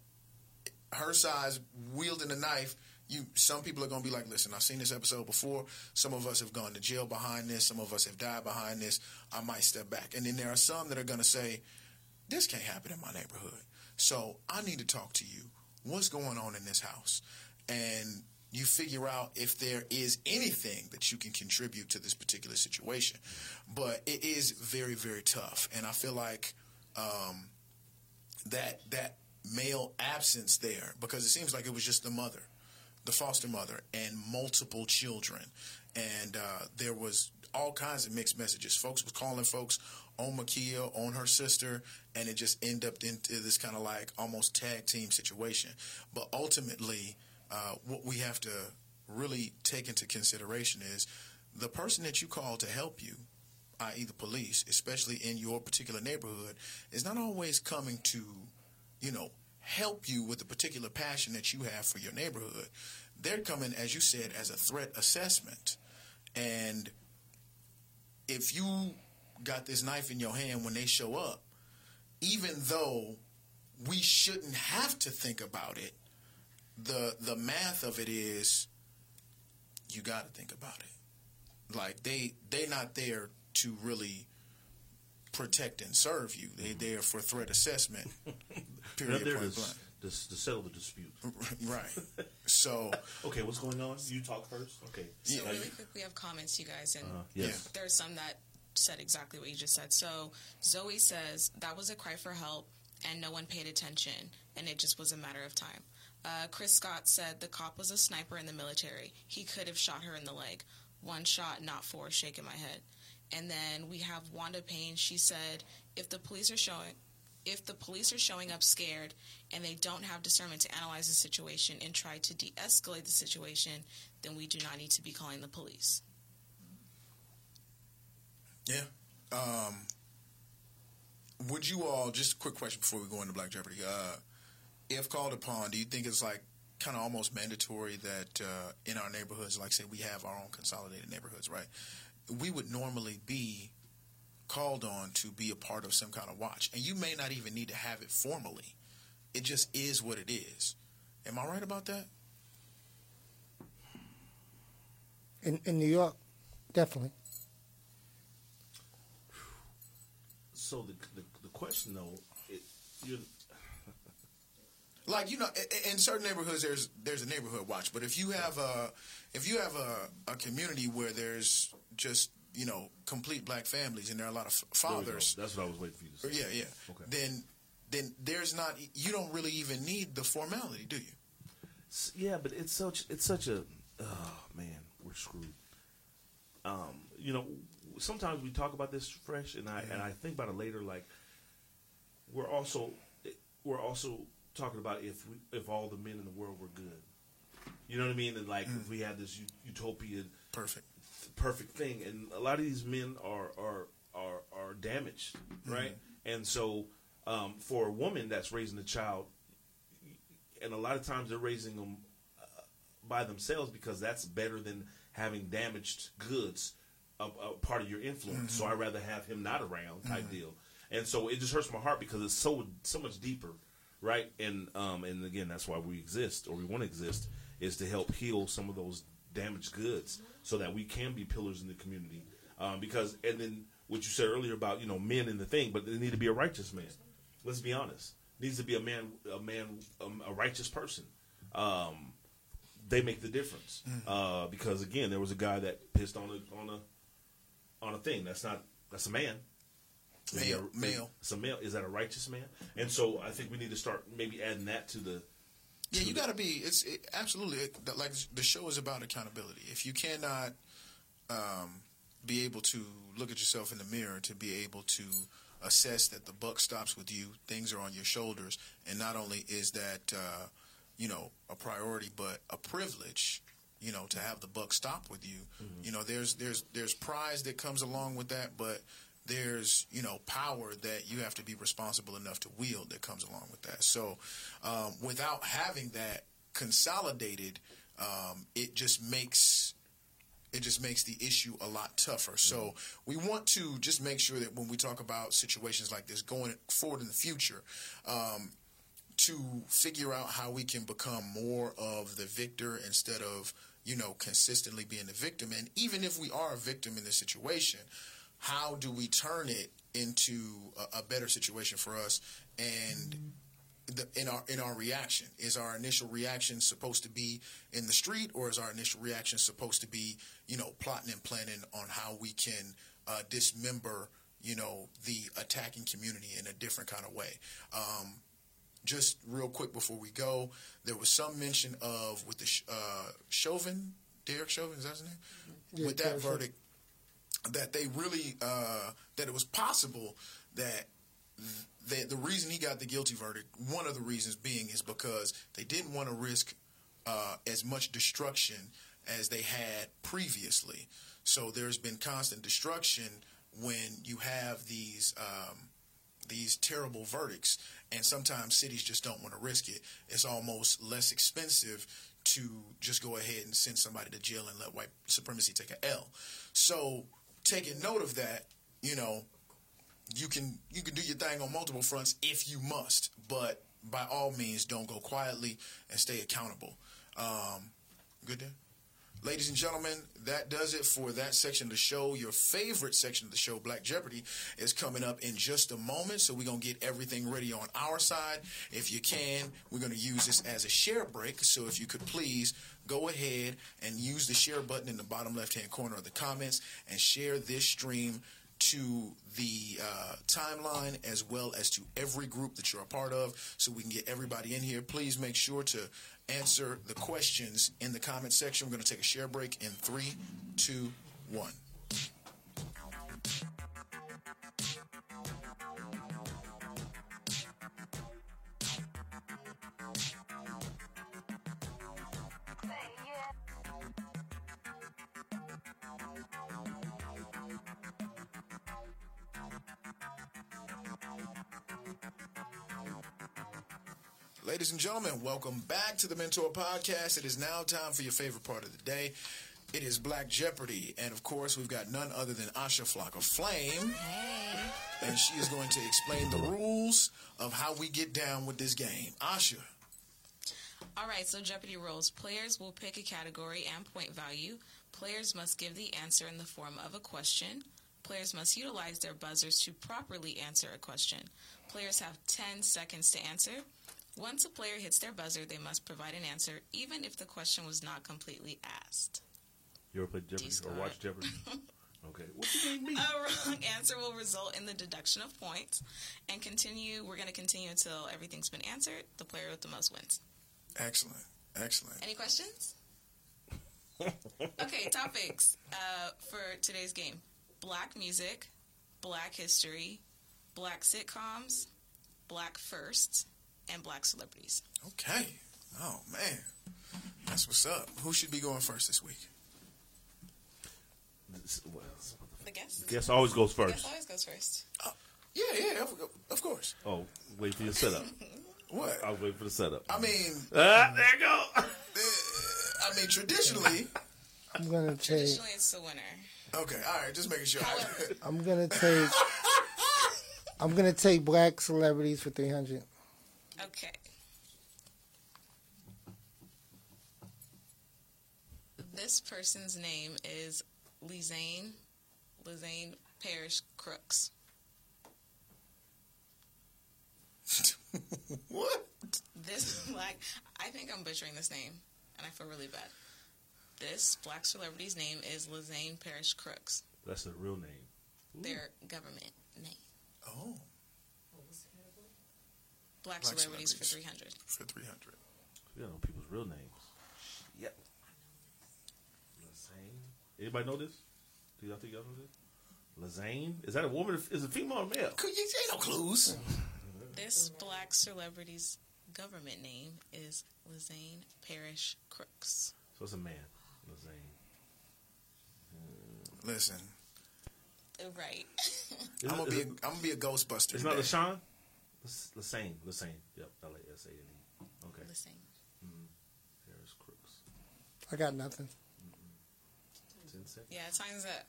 her size wielding a knife you some people are going to be like listen i've seen this episode before. Some of us have gone to jail behind this. Some of us have died behind this. I might step back. And then there are some that are going to say this can't happen in my neighborhood. So i need to talk to you. What's going on in this house? And you figure out if there is anything that you can contribute to this particular situation but it is very very tough and i feel like um, that that male absence there because it seems like it was just the mother, the foster mother, and multiple children, and uh, there was all kinds of mixed messages. Folks was calling folks on Ma'Khia, on her sister, and it just ended up into this kind of like almost tag team situation. But ultimately, uh, what we have to really take into consideration is the person that you call to help you i.e., the police, especially in your particular neighborhood, is not always coming to, you know, help you with the particular passion that you have for your neighborhood. They're coming, as you said, as a threat assessment. And if you got this knife in your hand when they show up, even though we shouldn't have to think about it, the the math of it is you got to think about it like they they not there to really protect and serve you. They're there for threat assessment. They're Period. there to, Point blank. to, to settle the dispute. Right. So Okay, what's going on? You talk first. Okay. So Now really you- quick, we have comments, you guys, and uh, yes. there are some that said exactly what you just said. So Zoe says that was a cry for help, and no one paid attention, and it just was a matter of time. Uh, Chris Scott said the cop was a sniper in the military. He could have shot her in the leg. One shot, not four. Shaking my head. And then we have Wanda Payne. She said if the police are showing. If the police are showing up scared and they don't have discernment to analyze the situation and try to de escalate the situation, then we do not need to be calling the police. yeah. Um, would you all just a quick question before we go into Black Jeopardy? Uh, if called upon, do you think it's like kind of almost mandatory that uh, in our neighborhoods, like say we have our own consolidated neighborhoods, right? We would normally be called on to be a part of some kind of watch, and you may not even need to have it formally. It just is what it is. Am I right about that? In in New York, definitely. So the, the the question though, it, you like you know in certain neighborhoods there's there's a neighborhood watch but if you have a if you have a, a community where there's just you know complete black families and there are a lot of f- there we go. fathers That's what I was waiting for you to say. yeah yeah Okay. then then there's not you don't really even need the formality do you Yeah, but it's such it's such a oh man, we're screwed. Um, you know, sometimes we talk about this fresh, and I and I think about it later. Like we're also we're also talking about if we, if all the men in the world were good. You know what I mean? And like if we had this ut- utopian Perfect. perfect thing, and a lot of these men are are are, are damaged, right? And so, um, for a woman that's raising a child, and a lot of times they're raising them uh, by themselves because that's better than having damaged goods a, a part of your influence. So I'd rather have him not around type deal. And so it just hurts my heart because it's so so much deeper, right? And um and again that's why we exist or we want to exist is to help heal some of those damaged goods so that we can be pillars in the community. Um, because and then what you said earlier about you know men in the thing, but they need to be a righteous man. Let's be honest. Needs to be a man, a man, um, a righteous person. Um, they make the difference. Uh, because again, there was a guy that pissed on a on a on a thing. That's not that's a man. Male. a- Male. It's a male. Is that a righteous man? And so I think we need to start maybe adding that to the. Yeah, you got to be. It's it, absolutely it, like the show is about accountability. If you cannot um, be able to look at yourself in the mirror to be able to assess that the buck stops with you, things are on your shoulders, and not only is that uh, you know a priority, but a privilege. You know, to have the buck stop with you. You know, there's there's there's prize that comes along with that, but there's you know power that you have to be responsible enough to wield that comes along with that. So, um, without having that consolidated, um, it just makes it just makes the issue a lot tougher. So we want to just make sure that when we talk about situations like this going forward in the future, um, to figure out how we can become more of the victor instead of you know consistently being the victim. And even if we are a victim in this situation, how do we turn it into a, a better situation for us? And the, in our in our reaction? Is our initial reaction supposed to be in the street or is our initial reaction supposed to be you know plotting and planning on how we can uh, dismember you know the attacking community in a different kind of way? Um, just real quick before we go there was some mention of with the uh, Chauvin Derek Chauvin is that his name? Yeah, with that verdict that they really uh, that it was possible that the, the reason he got the guilty verdict, one of the reasons being, is because they didn't want to risk uh, as much destruction as they had previously. So there's been constant destruction when you have these um, these terrible verdicts, and sometimes cities just don't want to risk it. It's almost less expensive to just go ahead and send somebody to jail and let white supremacy take a L. So taking note of that, you know, you can you can do your thing on multiple fronts if you must, but by all means, don't go quietly and stay accountable. Um, good day. Ladies and gentlemen, that does it for that section of the show. Your favorite section of the show, Black Jeopardy, is coming up in just a moment. So we're going to get everything ready on our side. If you can, we're going to use this as a share break. So if you could please go ahead and use the share button in the bottom left hand corner of the comments and share this stream to the uh, timeline as well as to every group that you're a part of so we can get everybody in here. Please make sure to answer the questions in the comment section. We're going to take a share break in three, two, one. Ladies and gentlemen, welcome back to the Mentour Podcast. It is now time for your favorite part of the day. It is Black Jeopardy. And of course, we've got none other than Asha Flock of Flame. And she is going to explain the rules of how we get down with this game. Asha. All right, so Jeopardy rules. Players will pick a category and point value. Players must give the answer in the form of a question. Players must utilize their buzzers to properly answer a question. Players have 10 seconds to answer. Once a player hits their buzzer, they must provide an answer, even if the question was not completely asked. You ever played Jeopardy or D-Scott. watched Jeopardy? okay. What you think me? A wrong answer will result in the deduction of points. And continue, we're going to continue until everything's been answered. The player with the most wins. Excellent. Excellent. Any questions? okay, topics uh, for today's game Black music, Black history, Black sitcoms, Black firsts, and black celebrities. Okay. Oh man, that's what's up. Who should be going first this week? Well, The guest. guess always goes first. Guest first. always goes first. Yeah, yeah, of, of course. Oh, wait for your setup. What? I'll wait for the setup. I mean, Ah, there you go. I mean, traditionally. I'm gonna take. Traditionally, it's the winner. Okay, all right, just making sure. I'm gonna take. I'm gonna take black celebrities for 300. Okay. This person's name is Lizane, Lizane Parish Crooks. what? This black, I think I'm butchering this name, and I feel really bad. This black celebrity's name is Lizane Parish Crooks. That's a real name. Their government name. Oh, Black, Black celebrities, for 300. for three hundred. You don't know people's real names. Yep. Lazane. Anybody know this? Do y'all think y'all know this? Lazane? Is that a woman? Is it female or male? Could you say no clues? This black celebrity's government name is Lizane Parish Crooks. So it's a man. Lazane. Listen, Right. I'm gonna be. A, it- I'm gonna be a Ghostbuster. It's not today. LaShawn? Las- Lasane. Lasane. Yep. L A S A N E. Okay. Lizane. Harris mm-hmm. Crooks. I got nothing. Mm-hmm. 10 seconds. Yeah, time's up.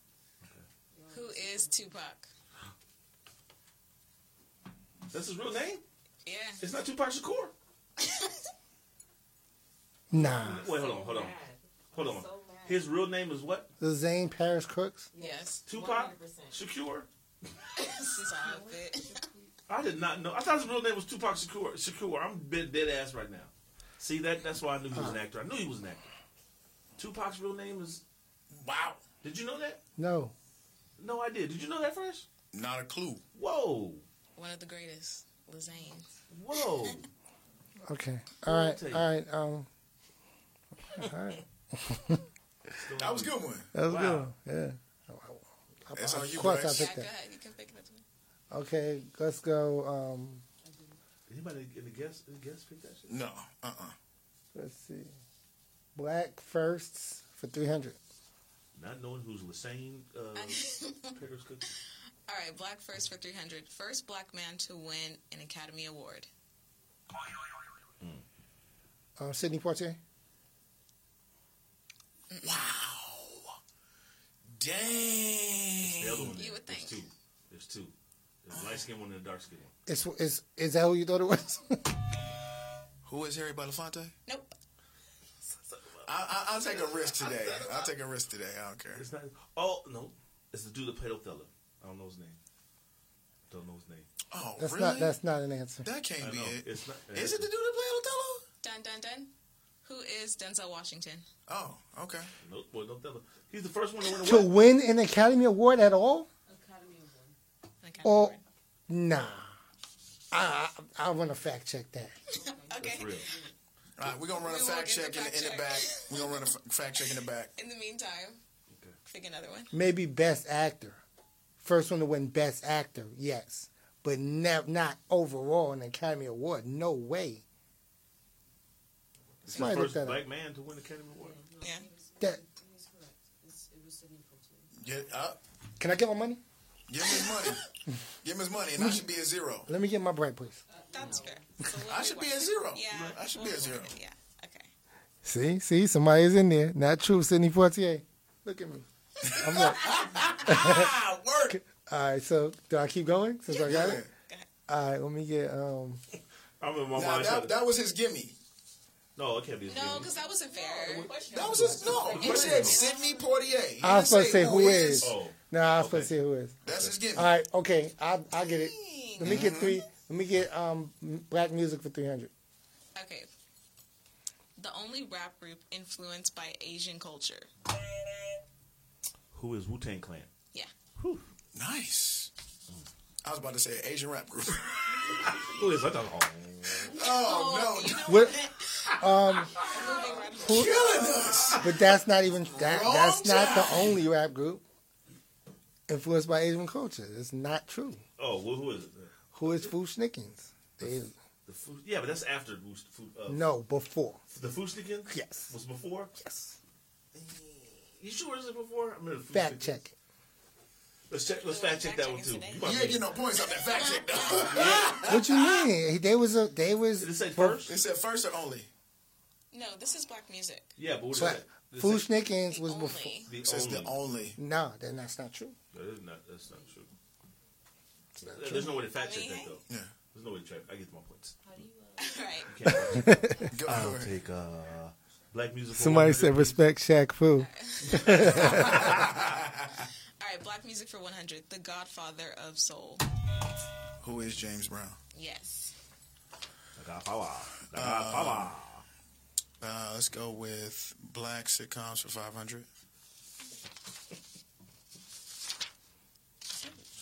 Who is Tupac? That's his real name? Yeah. It's not Tupac Shakur? Nah. Wait, hold on, hold on. Hold on. His real name is what? The Zane Paris Crooks. Yes. Tupac Shakur? Stop it. I did not know. I thought his real name was Tupac Shakur. Shakur. I'm dead, dead ass right now. See that? That's why I knew he was an actor. I knew he was an actor. Tupac's real name is. Wow, Did you know that? No. No, I did. Did you know that, first? not a clue. Whoa, One of the greatest. Lizane. whoa. Okay. All right. All right. Um. All right. That was a good one. That was Wow. good. Yeah. That's on you, Of course, I Bryce. Yeah, picked go ahead. You can pick it up. Okay. Let's go. Um. Anybody in the guest, in the guest pick that shit? No, uh, uh Let's see. Black firsts for 300. Not knowing who's Lasane uh, Paris Cookie. All right, black first for 300. First black man to win an Academy Award. Uh, Sidney Poitier. Wow. Dang. The other one. You there. would There's two. There's two. There's light skin one and a dark skin one. Is is is that who you thought it was? Who is Harry Belafonte? Nope. I, I, I'll take a risk today. I'll take a risk today. I don't care. It's not. Oh no, it's the dude that played Othello. I don't know his name. Don't know his name. Oh, that's really? not that's not an answer. that can't I be know. it. It's not. Is it the dude that played Othello? Dun dun dun. Who is Denzel Washington? Oh, okay. Nope, boy, Othello. He's the first one to win To a what? win an Academy Award at all? An Academy Oh, Award. Nah. I I, I want to fact check that. Okay. That's real. All right, we're gonna run a We will fact check in, the- in the back. We're gonna run a f- fact check in the back. In the meantime, Okay. pick another one. Maybe Best Actor. First one to win Best Actor, yes, but ne- not overall an Academy Award. No way. He's Somebody the look first that up. black man to win the Academy Award. Yeah. That Get up. Uh, can I get my money? Give him his money. Give him his money, and I should be a zero. Let me get my break, please. That's fair. So I should be one. a zero. Yeah. I should be a zero. Yeah. Okay. See, see, somebody's in there. Not true, Sidney Poitier. Look at me. I'm like, Ah, work. all right. So do I keep going since I got it? All right. Let me get um. I remember my Now, mind. that, that was his gimme. no, it can't be. his No, because that wasn't fair. That was his no. He said Sidney Poitier. He I was didn't supposed to say who is. Oh, No, I was supposed to say who is. That's his gimme. All right. Okay. I I get it. Let me get three. Let me get um black music for three hundred. Okay. The only rap group influenced by Asian culture. who is Wu Tang Clan? Yeah. Nice. I was about to say Asian rap group. Who is? I thought. Oh, Oh, no, you know What? what? Um, Moving right along. killing us. but that's not even that. Wrong That's not the only rap group influenced by Asian culture. It's not true. oh, well, who is it? Who is Fu Schnickens? The The food, yeah, but that's after Boost food. Uh, No, before. the Fu Schnickens. Yes. was before. Yes. You sure is it before? I remember the Fact check. it. Let's check. Let's fact check that one too. You might You be- ain't getting no points on that fact check, though. What you mean? They was a they was Did it say first? It said first or only? No, this is black music. Yeah, but what is But that? Did it Fu Schnickens was The before. The It says only. the only. No, then that's not true. That is not. That's not true. There's no way to fact check that though. Yeah. There's no way to check. I get my points. All right. Can't Go I'll for take uh, black music. Somebody 100. said respect Shaq Fu. All right, black music for 100. The Godfather of Soul. Who is James Brown? Yes. I got power. I got. Uh, let's go with black sitcoms for 500.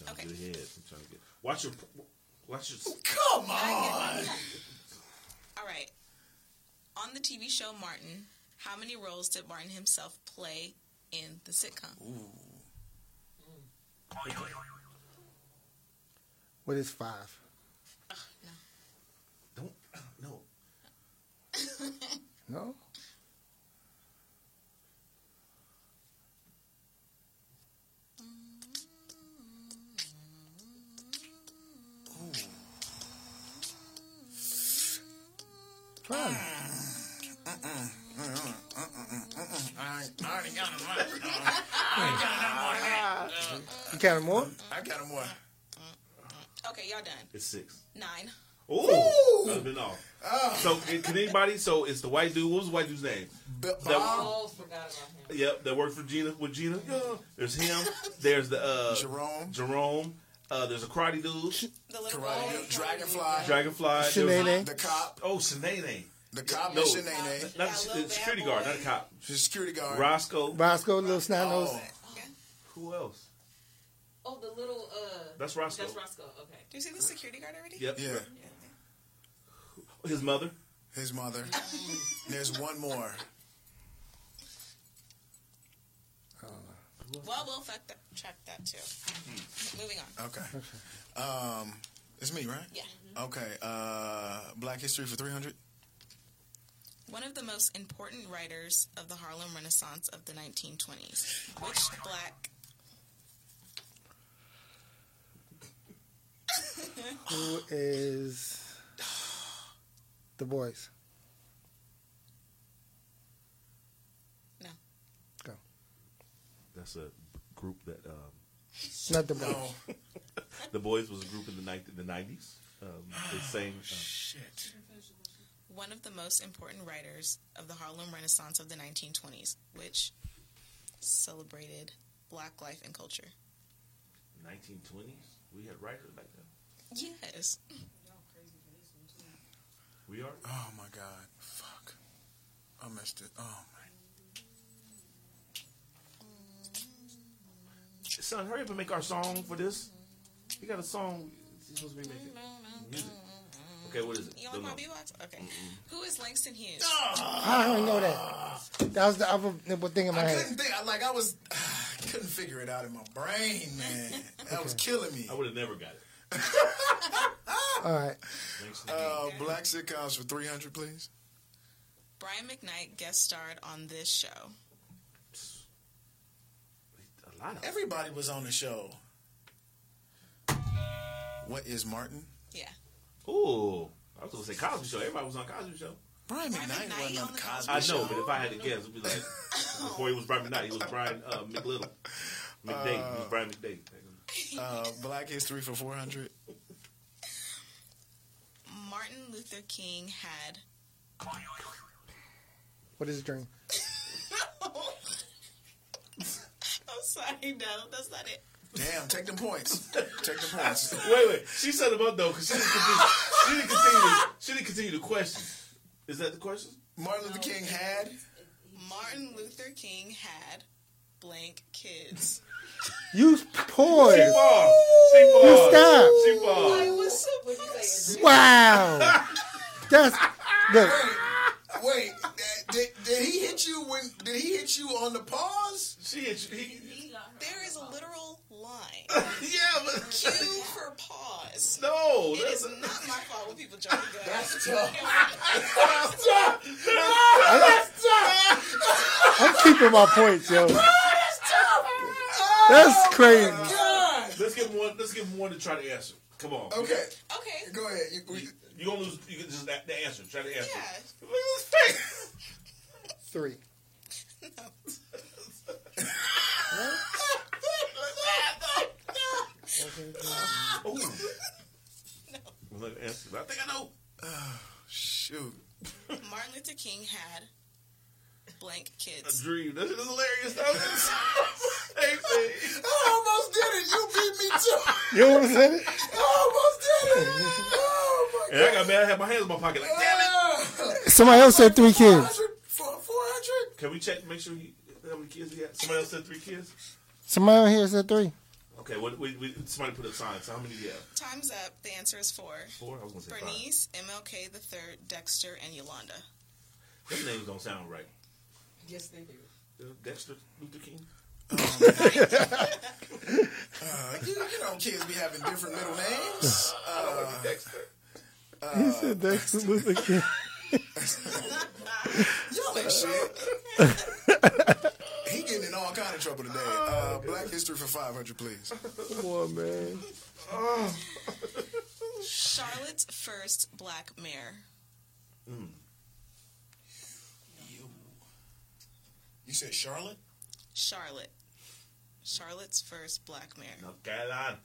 Trying Okay. to get ahead. I'm trying to get. Watch your. Watch your. Come on. All right. On the TV show Martin, how many roles did Martin himself play in the sitcom? What is five? No, Don't. No. No? Try it. I, ain't- I already got him right. I got no more. You counted more? I got him more. Okay, y'all done. It's six. Nine. Ooh. I've been off. So eh, can anybody? So it's the white dude. What was the white dude's name? B- That- Bob Oh, forgot about him. Yep, that worked for Gina with Gina. Yeah. There's him. There's the uh, Jerome. Jerome. Uh, there's a karate dude. The little Karate, boy. Dragonfly. Dragonfly. There Shanae. The cop. Oh, Shanae. The cop No. and Shanae. Not That the, little the security bad guard, not a cop. She's security guard. Roscoe. Roscoe, little snot nose. Oh, Who else? Oh, the little uh. That's Roscoe. That's Roscoe. Okay. Do you see the security guard already? Yep. yeah. His mother. His mother. There's one more. Well, we'll fact that, check that too. Moving on. Okay. Um, it's me, right? Yeah. Okay. Uh, Black History for 300. One of the most important writers of the Harlem Renaissance of the 1920s. Which black Who is the boys? No. Go. That's a group that um, Not the boys. The boys was a group in the night the nineties. Um, they sang. Um, Shit. one of the most important writers of the Harlem Renaissance of the 1920s, which celebrated black life and culture. Nineteen twenties. We had writers back then. Yes. We are. Oh my God. Fuck. I missed it. Oh man. Son, hurry up and make our song for this. We got a song. He's supposed to be making music. Okay, what is it? You Don't want my know. beatbox? Okay. Who is Langston Hughes? I don't know that. That was the other thing in my I head. couldn't think. Like I was. I couldn't figure it out in my brain, man. That was killing me. I would have never got it. All right. Uh, black sitcoms for 300, please. Brian McKnight guest starred on this show. A lot of Everybody was on the show. What is Martin? Yeah. Ooh, I was gonna say Cosby Show. Everybody was on Cosby Show. Brian Brian McKnight McKnight wasn't on on the the Cosby I Show. know, but if I had to guess, it'd be like before he was Brian McKnight, he was Brian uh, McLittle. McDade. he was Brian McDade. Uh, Black History for 400. Martin Luther King had. What is dream? I'm sorry, no, that's not it. Damn, take them points. Take the points. Wait, wait. She set him up though because she didn't continue. She didn't continue. To, she didn't continue the question. Is that the question? Martin Luther King had. Martin Luther King had blank kids. You She poised. paused. She paused. stop. She paused. was What'd? Wow. That's look. Wait, did, did he hit you when? Did he hit you on the pause? She hit you. He, He got her. There is a literal line line. yeah, but Cue for pause. No, it is not my fault when people jump the gun. that's tough. No, that's tough. I'm keeping my points, yo. That's tough. That's crazy. let's give him one. Let's give him one to try to answer. Come on. Okay, Okay. go ahead. You, we, You gonna lose? You can just the, the answer. Try to answer. Yeah. Look at his face. Three. Ooh. Look, answer. I think I know. shoot. Martin Luther King had blank A kids. dream. This is hilarious. That was hey. I almost did it. You beat me too. You almost said it? I almost did it. Oh my And I got mad. I had my hands in my pocket. Like, damn it. Ah. Somebody else said three kids. 400, 400. Can we check? To make sure he how many kids he had? Somebody else said three kids. Somebody on here said three. Okay, what? We, we, somebody put a sign. So how many do you have? Time's up. The answer is four. Four. I was gonna say five. Bernice, MLK the third, Dexter, and Yolanda. Them names don't sound right. Yes, they do. Uh, Dexter Luther King. Uh, you, you know, kids be having different middle names. Uh, Dexter. He said Dexter Luther King. y'all ain't shit. he getting in all kind of trouble today. Uh, Black History for 500, please. Come on, man. Charlotte's first black mayor. You You said Charlotte? Charlotte. Charlotte's first black mayor. North Carolina.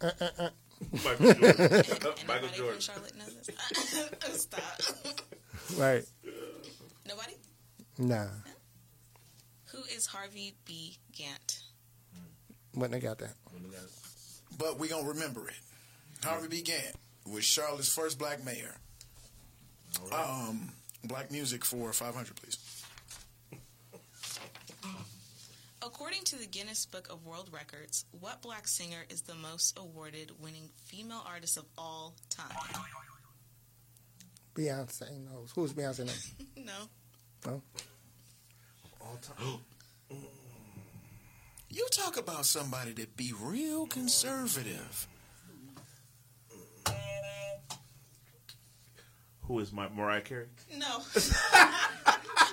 Uh, Michael Jordan. Anybody Michael from Jordan. Charlotte knows this? Stop. Right. Nobody? Nah. Who is Harvey B. Gantt? When they got that. But we going to remember it. Harvey B. Gantt was Charlotte's first black mayor. Um, black music for 500, please. According to the Guinness Book of World Records, what black singer is the most awarded winning female artist of all time? Beyonce knows. Who's Beyonce name? No. No. All time. Mm. You talk about somebody that be real conservative. Who is my Mariah Carey? No.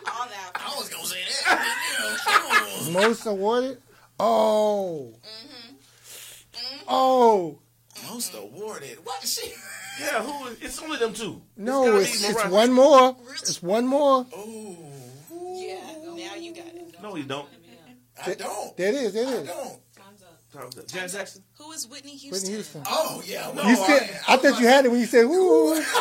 all that. I was going to say that. you know, come on. Most awarded? Oh. Mm-hmm. Oh. Mm-hmm. Most awarded. What is she? Yeah, who is? It's only them two. No, gotta it's, it's one more. It's one more. Oh, Yeah. Now you got it. No, you don't. I don't. There it is. There I don't. Janet Jackson. Who is Whitney Houston? Whitney Houston. Oh, yeah. Well, You said, I thought you had it when you said, ooh.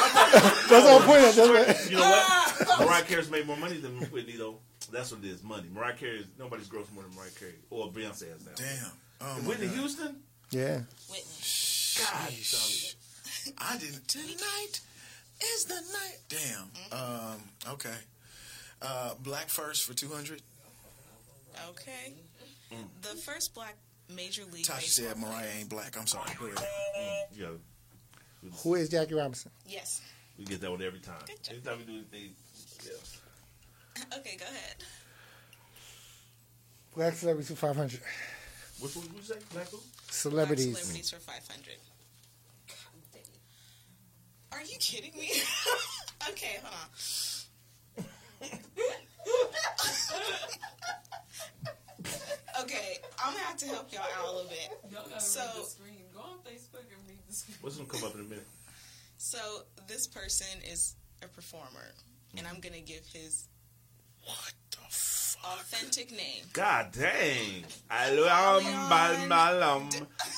That's all point at. That's what- You know what? Mariah Carey's made more money than Whitney, though. That's what it is, money. Mariah Carey, nobody's grossed more than Mariah Carey. Or Beyonce has now. Damn. Oh, Whitney God. Houston? Yeah. Whitney. Sheesh. I didn't. Tonight is the night. Damn. Um. Okay. Uh, Black first for two hundred. Okay. The first black major league Tasha baseball said Mariah ain't black. I'm sorry. Go ahead. Mm, yeah. Who is Jackie Robinson? Yes. We get that one every time. Good job. Anytime we do anything, yeah. Okay, go ahead. Black celebrities for 500. Which one did you say? Black who? Black Celebrities. celebrities for 500. Are you kidding me? okay, hold on. okay, I'm gonna have to help y'all out a little bit. Y'all gotta So- read the screen. Go on Facebook and read the screen. What's gonna come up in a minute? So this person is a performer, and I'm gonna give his What the fuck? authentic name. God dang. Alam bal malam.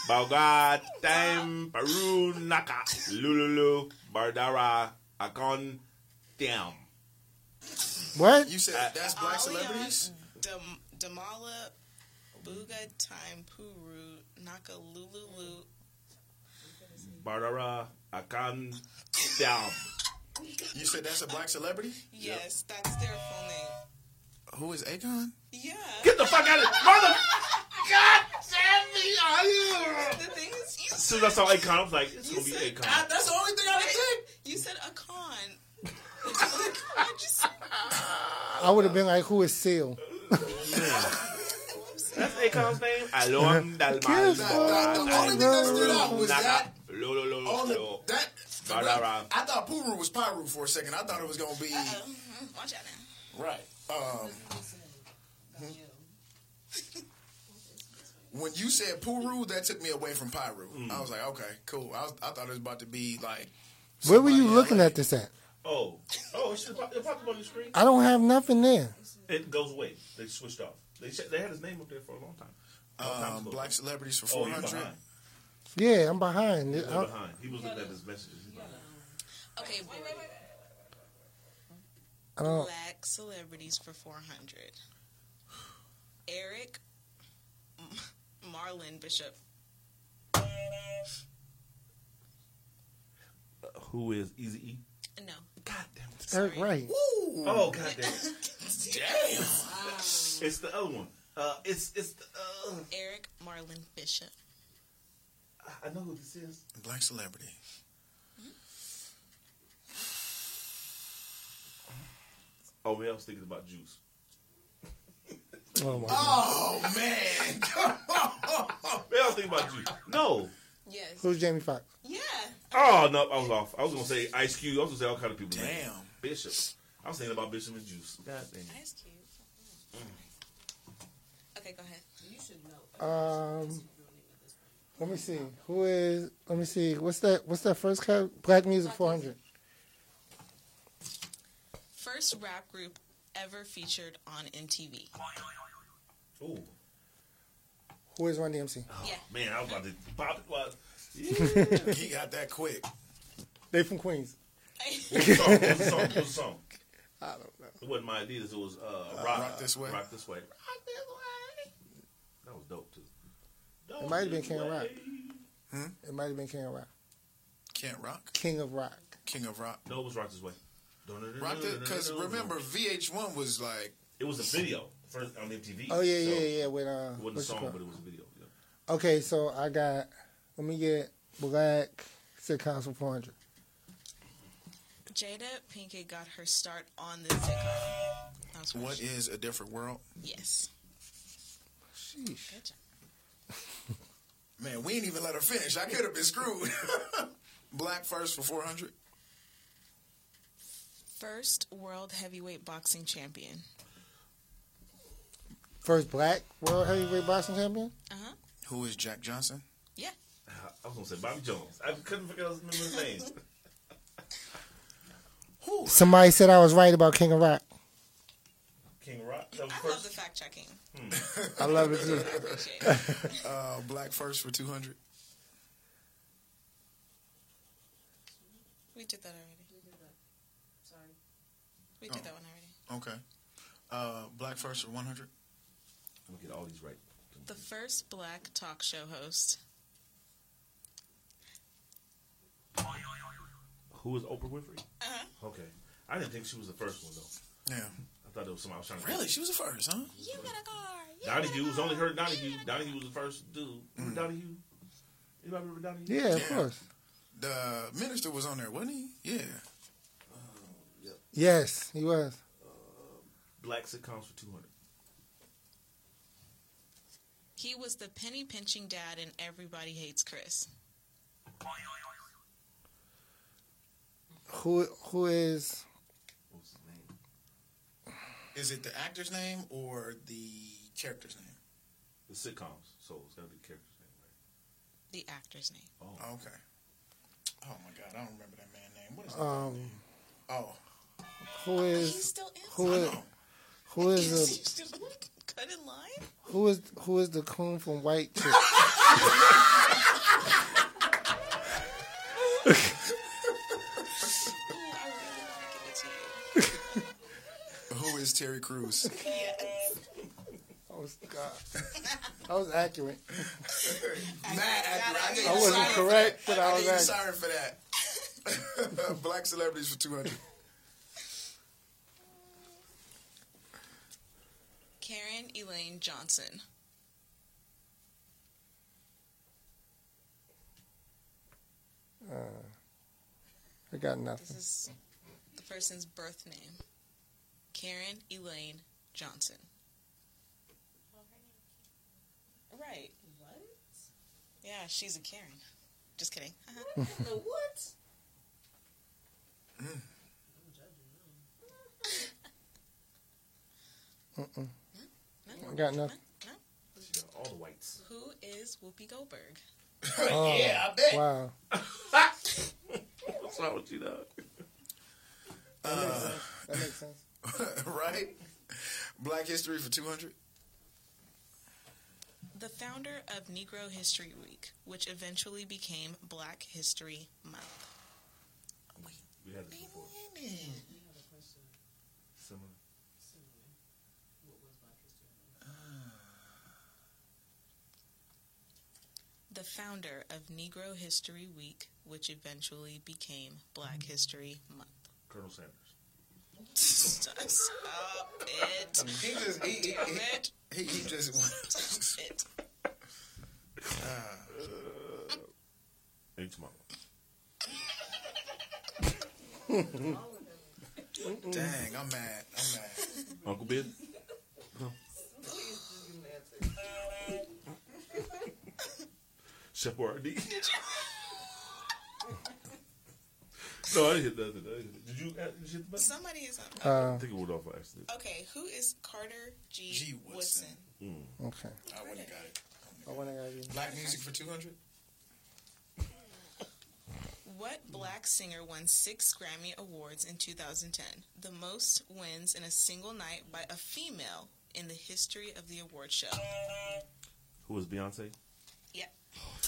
Baugat time Peru naka. Lululu. Bardara. Akon. Damn. What? You said uh, that's black celebrities? Dam- Damala, Buga Time Puru, Nakalululu. Bardara. Akon. Damn. You said that's a black celebrity? Yes, that's their full name. Who is Akon? Yeah. Get the fuck out of Mother. God damn me. Are you? The thing is, you As soon as I saw Akon, I was like, it's gonna be said Akon. That's the only thing I can think. You said a con. I I would have been like, who is Seal? That's Akon's name? Alon Dalmal. Yes, The, the, the only thing that stood out was that. Lo, lo, lo, Only, lo. that. I thought Puru was Piru for a second. I thought it was gonna be Watch out now. right. Um, when you said Puru, that took me away from Piru. Mm. I was like, okay, cool. I, was, I thought it was about to be like. Where were you looking at this at? Oh, oh, it, should, it popped up on the screen. I don't have nothing there. It goes away. They switched off. They they had his name up there for a long time. Long time Um, ago. black celebrities for Oh, four you're hundred. behind. Yeah, I'm behind. You're I- behind. He was looking at his messages. Okay, boy. I don't. Black celebrities for 400. Eric M- Marlon Bishop. Who is Easy E? No. God damn it. Eric Wright. Ooh, Oh, god damn it. damn! It's the other one. Uh, it's it's the. Uh, Eric Marlon Bishop. I know who this is. Black celebrity. Oh man, I was thinking about Juice. Oh my God. Oh man! Man, I was thinking about Juice. No. Yes. Who's Jamie Foxx? Yeah. Oh no, I was off. I was gonna say Ice Cube. I was gonna say all kind of people. Damn. Bishop. I was thinking about Bishop and Juice. God damn. Ice Cube. Okay, go ahead. You should know. Um, let me see. Who is? Let me see. What's that? What's that first cat? Black Music 400. First rap group ever featured on MTV. Ooh. Who is Run DMC? Yeah. Man, I was about to pop it. What? He got that quick. They from Queens. What was the song? What was song? What was song? I don't know. It wasn't my Adidas. It was uh, rock, Rock This Way? Rock this way. Rock this way. That was dope too. It might have been King of Rock. way. It might have been King of Rock. Can't rock. King of Rock. King of rock. No, it was Rock this way. Rock because remember VH1 was like it was a video first on MTV. Oh yeah, so yeah, yeah. With uh, It wasn't a song, but it was a video. Yeah. Okay, so I got. Let me get black sitcoms for 400. Jada Pinkett got her start on the sitcom. That was what fresh. is a different world? Yes. Sheesh. Good job. Man, we ain't even let her finish. I could have been screwed. Black first for 400. First world heavyweight boxing champion. First black world heavyweight boxing champion. Uh huh. Who is Jack Johnson? Yeah. I was gonna say Bobby Jones. I couldn't forget his his name. Who? Somebody said I was right about King of Rock. King Rock. That was I love the fact checking. I love it too. Appreciate it. Uh, black first for 200. We did that already. Sorry. We did Oh. that one already. Okay. Uh, black first for 100. I'm gonna get all these right. The first black talk show host. Who was Oprah Winfrey? Uh-huh. Okay. I didn't think she was the first one though. Yeah. I thought it was somebody I was trying to. Really? She was the first, huh? You got a car. You Donahue was only car, heard Donahue. you got a Donahue was the first dude. Remember mm. Donahue? Anybody remember Donahue? Yeah, of Yeah. course. The minister was on there, wasn't he? Yeah. Um, yep. Yes, he was. Uh, black sitcoms for two hundred. He was the penny pinching dad in Everybody Hates Chris. Who who is What's his name? Is it the actor's name or the character's name? The sitcoms. So it's gotta be the character's name, right? The actor's name. Oh. Okay. Oh my God, I don't remember that man's name. What is that? um oh, who He's is still in. who I is know. who is He's the still cut in line. who is who is the coon from White Chick? Ooh, I really want to give it to you. Who is Terry Crews? Yes. I was God. I was accurate. Mad accurate. I, gave I wasn't correct, but I I was accurate. siren for that. Black celebrities for 200. Karen Elaine Johnson. I got nothing. This nothing. is the person's birth name. Karen Elaine Johnson. Right. What? Yeah, she's a Karen. Just kidding. Uh-huh. the what? Mm. I'm judging them. No, I got nothing. no. All the whites. Who is Whoopi Goldberg? Oh, yeah, I bet. Wow. What's wrong with you, dog? That makes sense. Uh, right? Black History for 200. The founder of Negro History Week, which eventually became Black History Month. Wait. We had this before. I have a question. Similar. Similar. What was Black History Month? The founder of Negro History Week, which eventually became Black History Month. Colonel Sanders. Stop it. He just, he, he, he, it. he, he just, Stop it. H mama. dang, I'm mad. I'm mad. Uncle Ben. Chef RD. no, I didn't hit nothing. I didn't hit- Did you, uh, did you hit the button? Somebody is up. I Uh, think it went off by accident. Okay, who is Carter G. G. Woodson. Woodson? okay. I wouldn't have got it. I want to go you. Black music for 200. What black singer won six Grammy Awards in 2010? The most wins in a single night by a female in the history of the award show. Who was Beyonce? Yeah,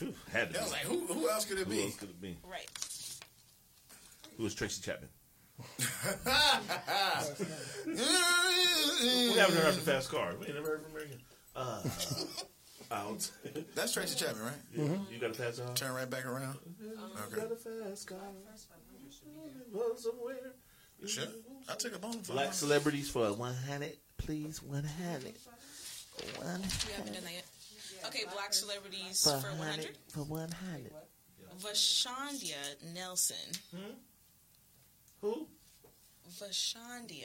Who had to I was like, who, who else could it Who be? else could it be? right. Who was Tracy Chapman? We What happened to her after Fast Car? We ain't never heard from her again. Uh, uh out. That's Tracy Chapman, right? Yeah, mm-hmm. You got a fast car? Turn right back around. Okay. Got a fast car. First 500 should be mm, there. Somewhere. Sure. I took a bone for Black celebrities for 100, please. 100. One You haven't done that yet. Okay, black celebrities for for 100. For 100. Vashandia Nelson. Hmm? Who? Vashandia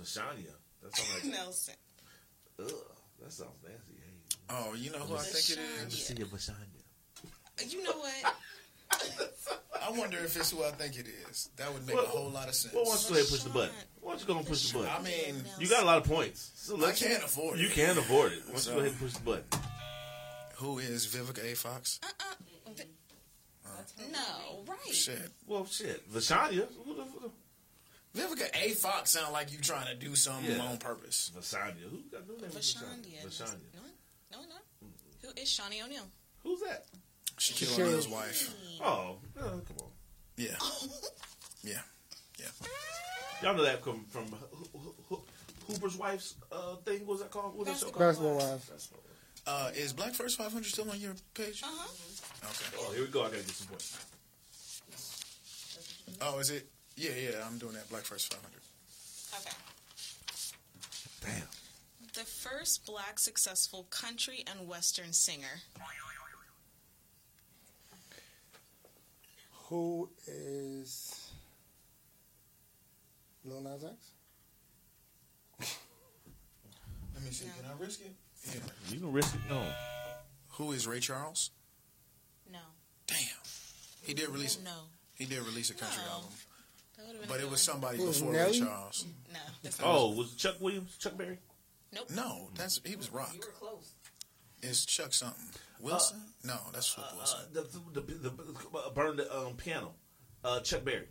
Lashania. That sounds like. Nelson. Ugh, that sounds nasty. Hey, Oh, you know who I think it is? let me see your Vashanya. You know what? I wonder if it's who I think it is. That would make Well, a whole lot of sense. well, why don't you go ahead and push the button? Why don't you go and push the button? I mean, You got a lot of points. So I let's- can't afford it. You it. can afford it. Why don't So- you go ahead and push the button? Who is Vivica A. Fox? Uh uh, No, right. Shit. Well, shit. Vashania. Who the, who Vivica A. Fox sound like you trying to do something Yeah. on purpose. the Vashania. Who got no name? Vashandia. Vashania. No, no, no. Who is Shaunie O'Neal? Who's that? Shaquille Shaquille. O'Neal's wife. Oh, uh, come on. Yeah. Yeah. Yeah. Y'all know that come from Ho- Ho- Ho- Hooper's wife's uh, thing. What was that called? What was that show Basketball. called? Basketball wives. Uh, is Black First 500 still on your page? Uh huh. Okay. Oh, here we go. I gotta get some points. Oh, is it? Yeah, yeah, I'm doing that. Black First 500. Okay. Damn. The first black successful country and western singer. Who is Lil Nas X? Let me see. Can I risk it? Yeah. You can risk it. No. Who is Ray Charles? No. Damn. He did release. No. He did release a country No. album, That would've been but it was somebody Who is before Ray Charles. No. That's not Oh, was Chuck Williams? Chuck Berry? Nope. No, that's he was rock. You were close. It's Chuck something. Wilson? no, that's Flip Uh, Wilson. the, the, the, the, uh, burned the um, piano. Uh, Chuck Berry.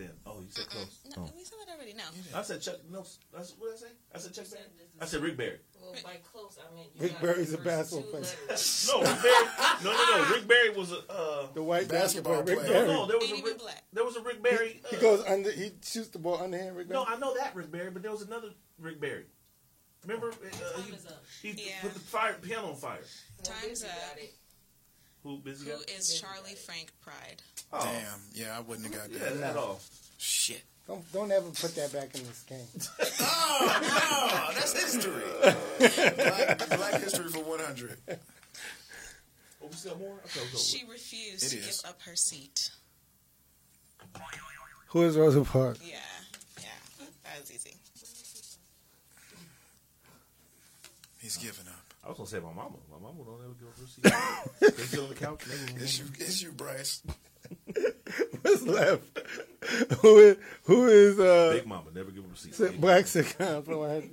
Then. Oh, you said close. No, Oh. we said it already. No. I said Chuck. No, that's what did I say. I said Chuck Berry. I said Rick Barry. Well, by close, I mean you Rick got Barry's a basketball player. No, Rick Barry. No, no, no. Rick Barry was a. Uh, The white Basketball basketball Rick player. no, no, there was Ain't a Rick. black. There was a Rick Barry. He uh, goes under. He shoots the ball underhand. Rick Barry. No, I know that Rick Barry, but there was another Rick Barry. Remember, uh, he, he Yeah. put the fire piano on fire. Time's up. Got it. Who busy? Who got? is Charley Frank Pride? Oh, Damn. Yeah, I wouldn't have got Yeah, that. at all. Shit. Don't don't ever put that back in this game. Oh, no, that's history. Black, Black history for 100. Oh, we still more? Okay, let's go. She refused It to is. give up her seat. Who is Rosa Parks? Yeah, yeah, that was easy. He's giving up. I was gonna say my mama. My mama don't ever give up her seat. they sit on the couch. and they- It's you, it's you, Bryce. What's left? who is who is uh Big mama never give up her seat. black sitcom from my head?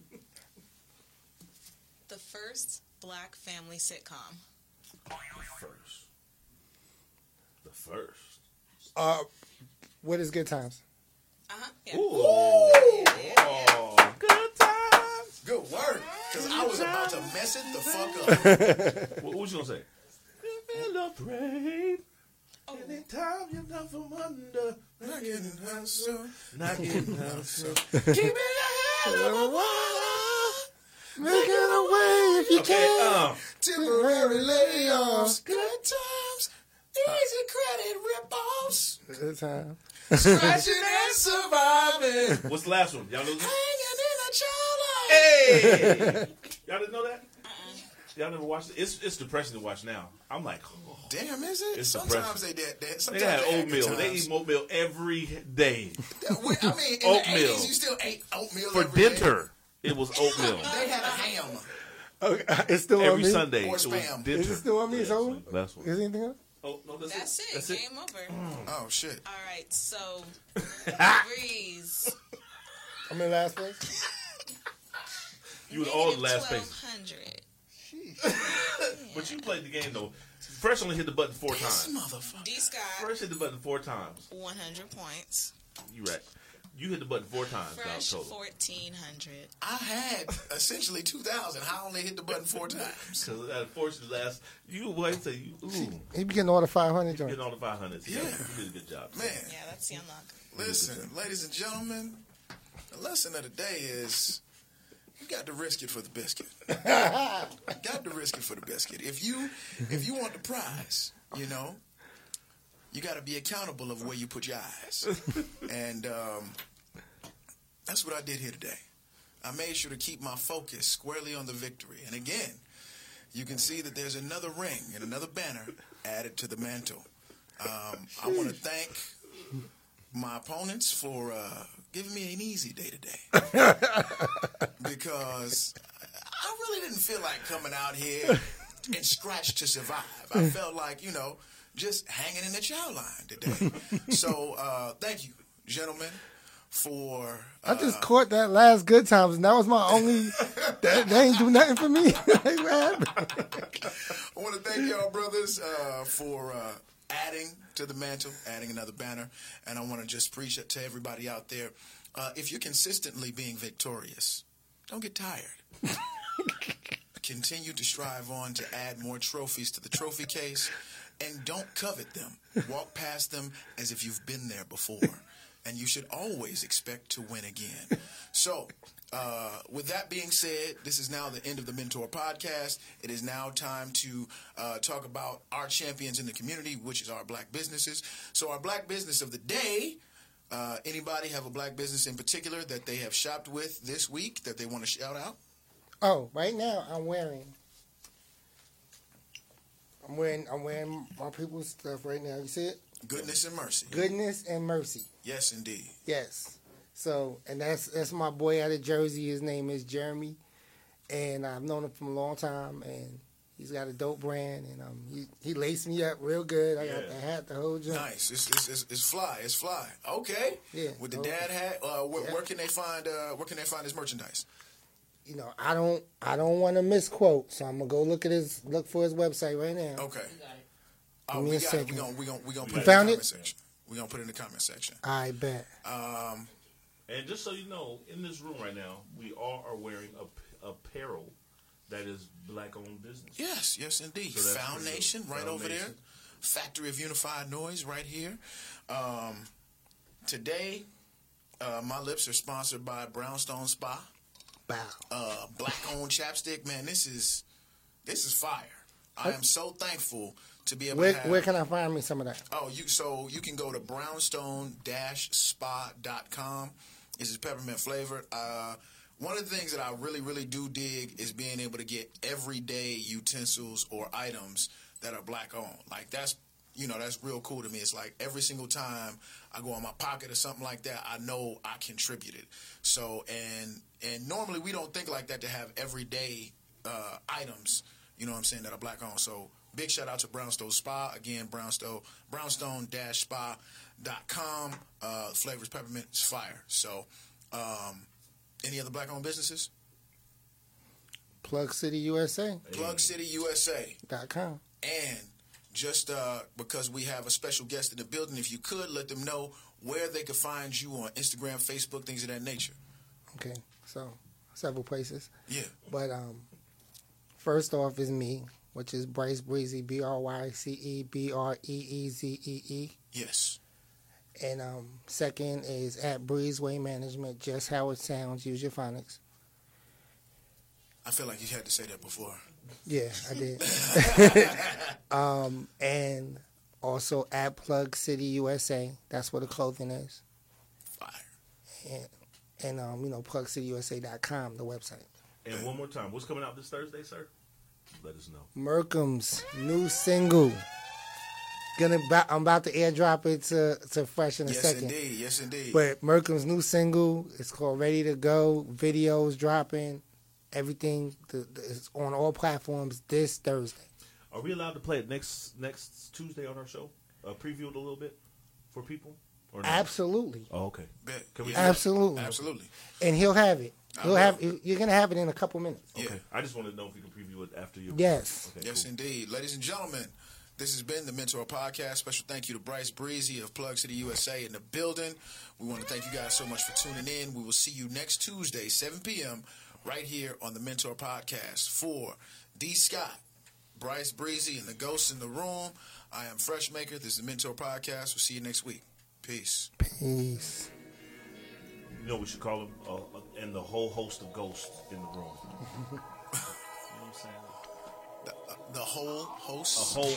The first black family sitcom. first. The first. Uh, what is good times? Uh huh. Yeah. Oh, good times. Good work. Because I was about to mess it the fuck up. What, what was you gonna say? Feel afraid. Anytime you're not from under, Not getting hurt soon. not getting out. So Keep it ahead of the water. Make it away if you okay, can. um, Temporary layoffs. Good times. Easy credit rip-offs. Good time. Scratching and surviving. what's the last one? Y'all know this? Hey, y'all didn't know that? Uh-uh. Y'all never watched it? It's it's depressing to watch now. I'm like, oh. Damn, is it? It's sometimes depressing. they did that. Sometimes had they had good oatmeal. They eat oatmeal every day I mean, in Oatmeal. the 80s, you still ate oatmeal for every day. dinner. It was oatmeal They had a ham. Okay, it's still on every me. Sunday. Or It was spam. dinner. Is it still on me? It's Yeah, over? Last one. Is anything else? Oh no, that's, That's it. That's it. Game over. Mm. Oh, shit. All right. So, Breeze. I'm in last place. You was all the last twelve place, hundred. but you played the game though. First, only hit the button four This times. motherfucker. D Scott, First, hit the button four times. one hundred points. You right. You hit the button four times. Fresh, total. fourteen hundred. I had essentially 2,000. I only hit the button four times. So unfortunately, the last you wait till you ooh, He be getting all the 500 joints. getting all the five hundreds. Yeah, Yeah. you did a good job. Man, Yeah, that's the unlock. listen, ladies and gentlemen, the lesson of the day is you got to risk it for the biscuit. got to risk it for the biscuit. If you if you want the prize, you know, you got to be accountable of where you put your eyes. and um, that's what I did here today. I made sure to keep my focus squarely on the victory. And again, you can see that there's another ring and another banner added to the mantle. Um, I want to thank my opponents for uh, giving me an easy day today because I really didn't feel like coming out here and scratch to survive. I felt like you know just hanging in the chow line today. so uh, thank you, gentlemen, for I uh, just caught that last good times, and that was my only. that, that ain't do nothing for me. I want to thank y'all, brothers, uh, for uh, adding to the mantle, adding another banner. And I want to just preach it to everybody out there. Uh, if you're consistently being victorious, don't get tired. Continue to strive on to add more trophies to the trophy case and don't covet them. Walk past them as if you've been there before. And you should always expect to win again. So, uh, with that being said, this is now the end of the Mentour podcast. It is now time to uh, talk about our champions in the community, which is our black businesses. So, our black business of the day. Uh, anybody have a black business in particular that they have shopped with this week that they want to shout out? Oh, right now I'm wearing. I'm wearing. I'm wearing my people's stuff right now. You see it? Goodness and mercy. Goodness and mercy. Yes, indeed. Yes. So, and that's that's my boy out of Jersey. His name is Jeremy, and I've known him from a long time. And he's got a dope brand, and um, he he laced me up real good. I got the hat, the whole joint. Nice. It's, it's, it's, it's fly. It's fly. Okay. Yeah. With the Okay. dad hat, uh, where, Yeah. where can they find uh, where can they find his merchandise? You know, I don't I don't want to misquote, so I'm gonna go look at his look for his website right now. Okay. You. Oh, me we a got it. second. We gonna we gonna we gonna put You it in found the it? comment section. We gonna put it in the comment section. I bet. Um, And just so you know, in this room right now, we all are wearing a, apparel that is black-owned business. yes, yes, indeed. So that's Found pretty Nation dope. right Found over there. Factory of Unified Noise right here. Um, today, uh, my lips are sponsored by Brownstone Spa. Bow. uh, black owned chapstick. Man, this is this is fire. I am so thankful to be able Where to have. where can I find me some of that? oh, you so you can go to brownstone-spa.com. This is peppermint flavored. Uh, one of the things that I really, really do dig is being able to get everyday utensils or items that are black owned. Like that's you know that's real cool to me. It's like every single time I go in my pocket or something like that, I know I contributed. So and and normally we don't think like that to have everyday uh, items. You know what I'm saying that are black owned. So big shout out to Brownstone Spa again. Brownstone brownstone-spa.com. Uh, flavors peppermint is fire. So um, any other black owned businesses? Plug City USA Plug City USA. dot com. And just uh, because we have a special guest in the building, if you could let them know where they could find you on Instagram, Facebook, things of that nature. Okay, so several places. Yeah. But um, first off is me, which is Bryce Breezy, B R Y C E B R E E Z E E. Yes. And um, second is at Breezeway Management, just how it sounds. Use your phonics. I feel like you had to say that before. Yeah, I did. um, and also at Plug City USA. That's where the clothing is. Fire. And, and um, you know, plugcityusa.com, the website. And one more time, what's coming out this Thursday, sir? Let us know. Merkham's new single. Gonna, I'm about to airdrop it to, to Fresh in a Yes, second. indeed. Yes, indeed. But Merkham's new single, it's called Ready to Go. Videos dropping. Everything the, the, is on all platforms this Thursday. Are we allowed to play it next next Tuesday on our show? Uh, preview it a little bit for people? Or not? Absolutely. Oh, okay. Can we- Absolutely. Absolutely. And he'll have it. I He'll have you're gonna have it in a couple minutes. Yeah. Okay. I just wanted to know if you can preview it after you. Yes. Okay, Yes, cool. indeed. Ladies and gentlemen, this has been the Mentour Podcast. Special thank you to Bryce Breezy of Plug City USA in the building. We want to thank you guys so much for tuning in. We will see you next Tuesday, 7 p.m., right here on the Mentour Podcast. For D. Scott, Bryce Breezy, and the ghosts in the room, I am Fresh Maker. This is the Mentour Podcast. We'll see you next week. Peace. Peace. You know what we should call him? Uh, uh, and the whole host of ghosts in the room. you know what I'm saying? The, the whole host. A whole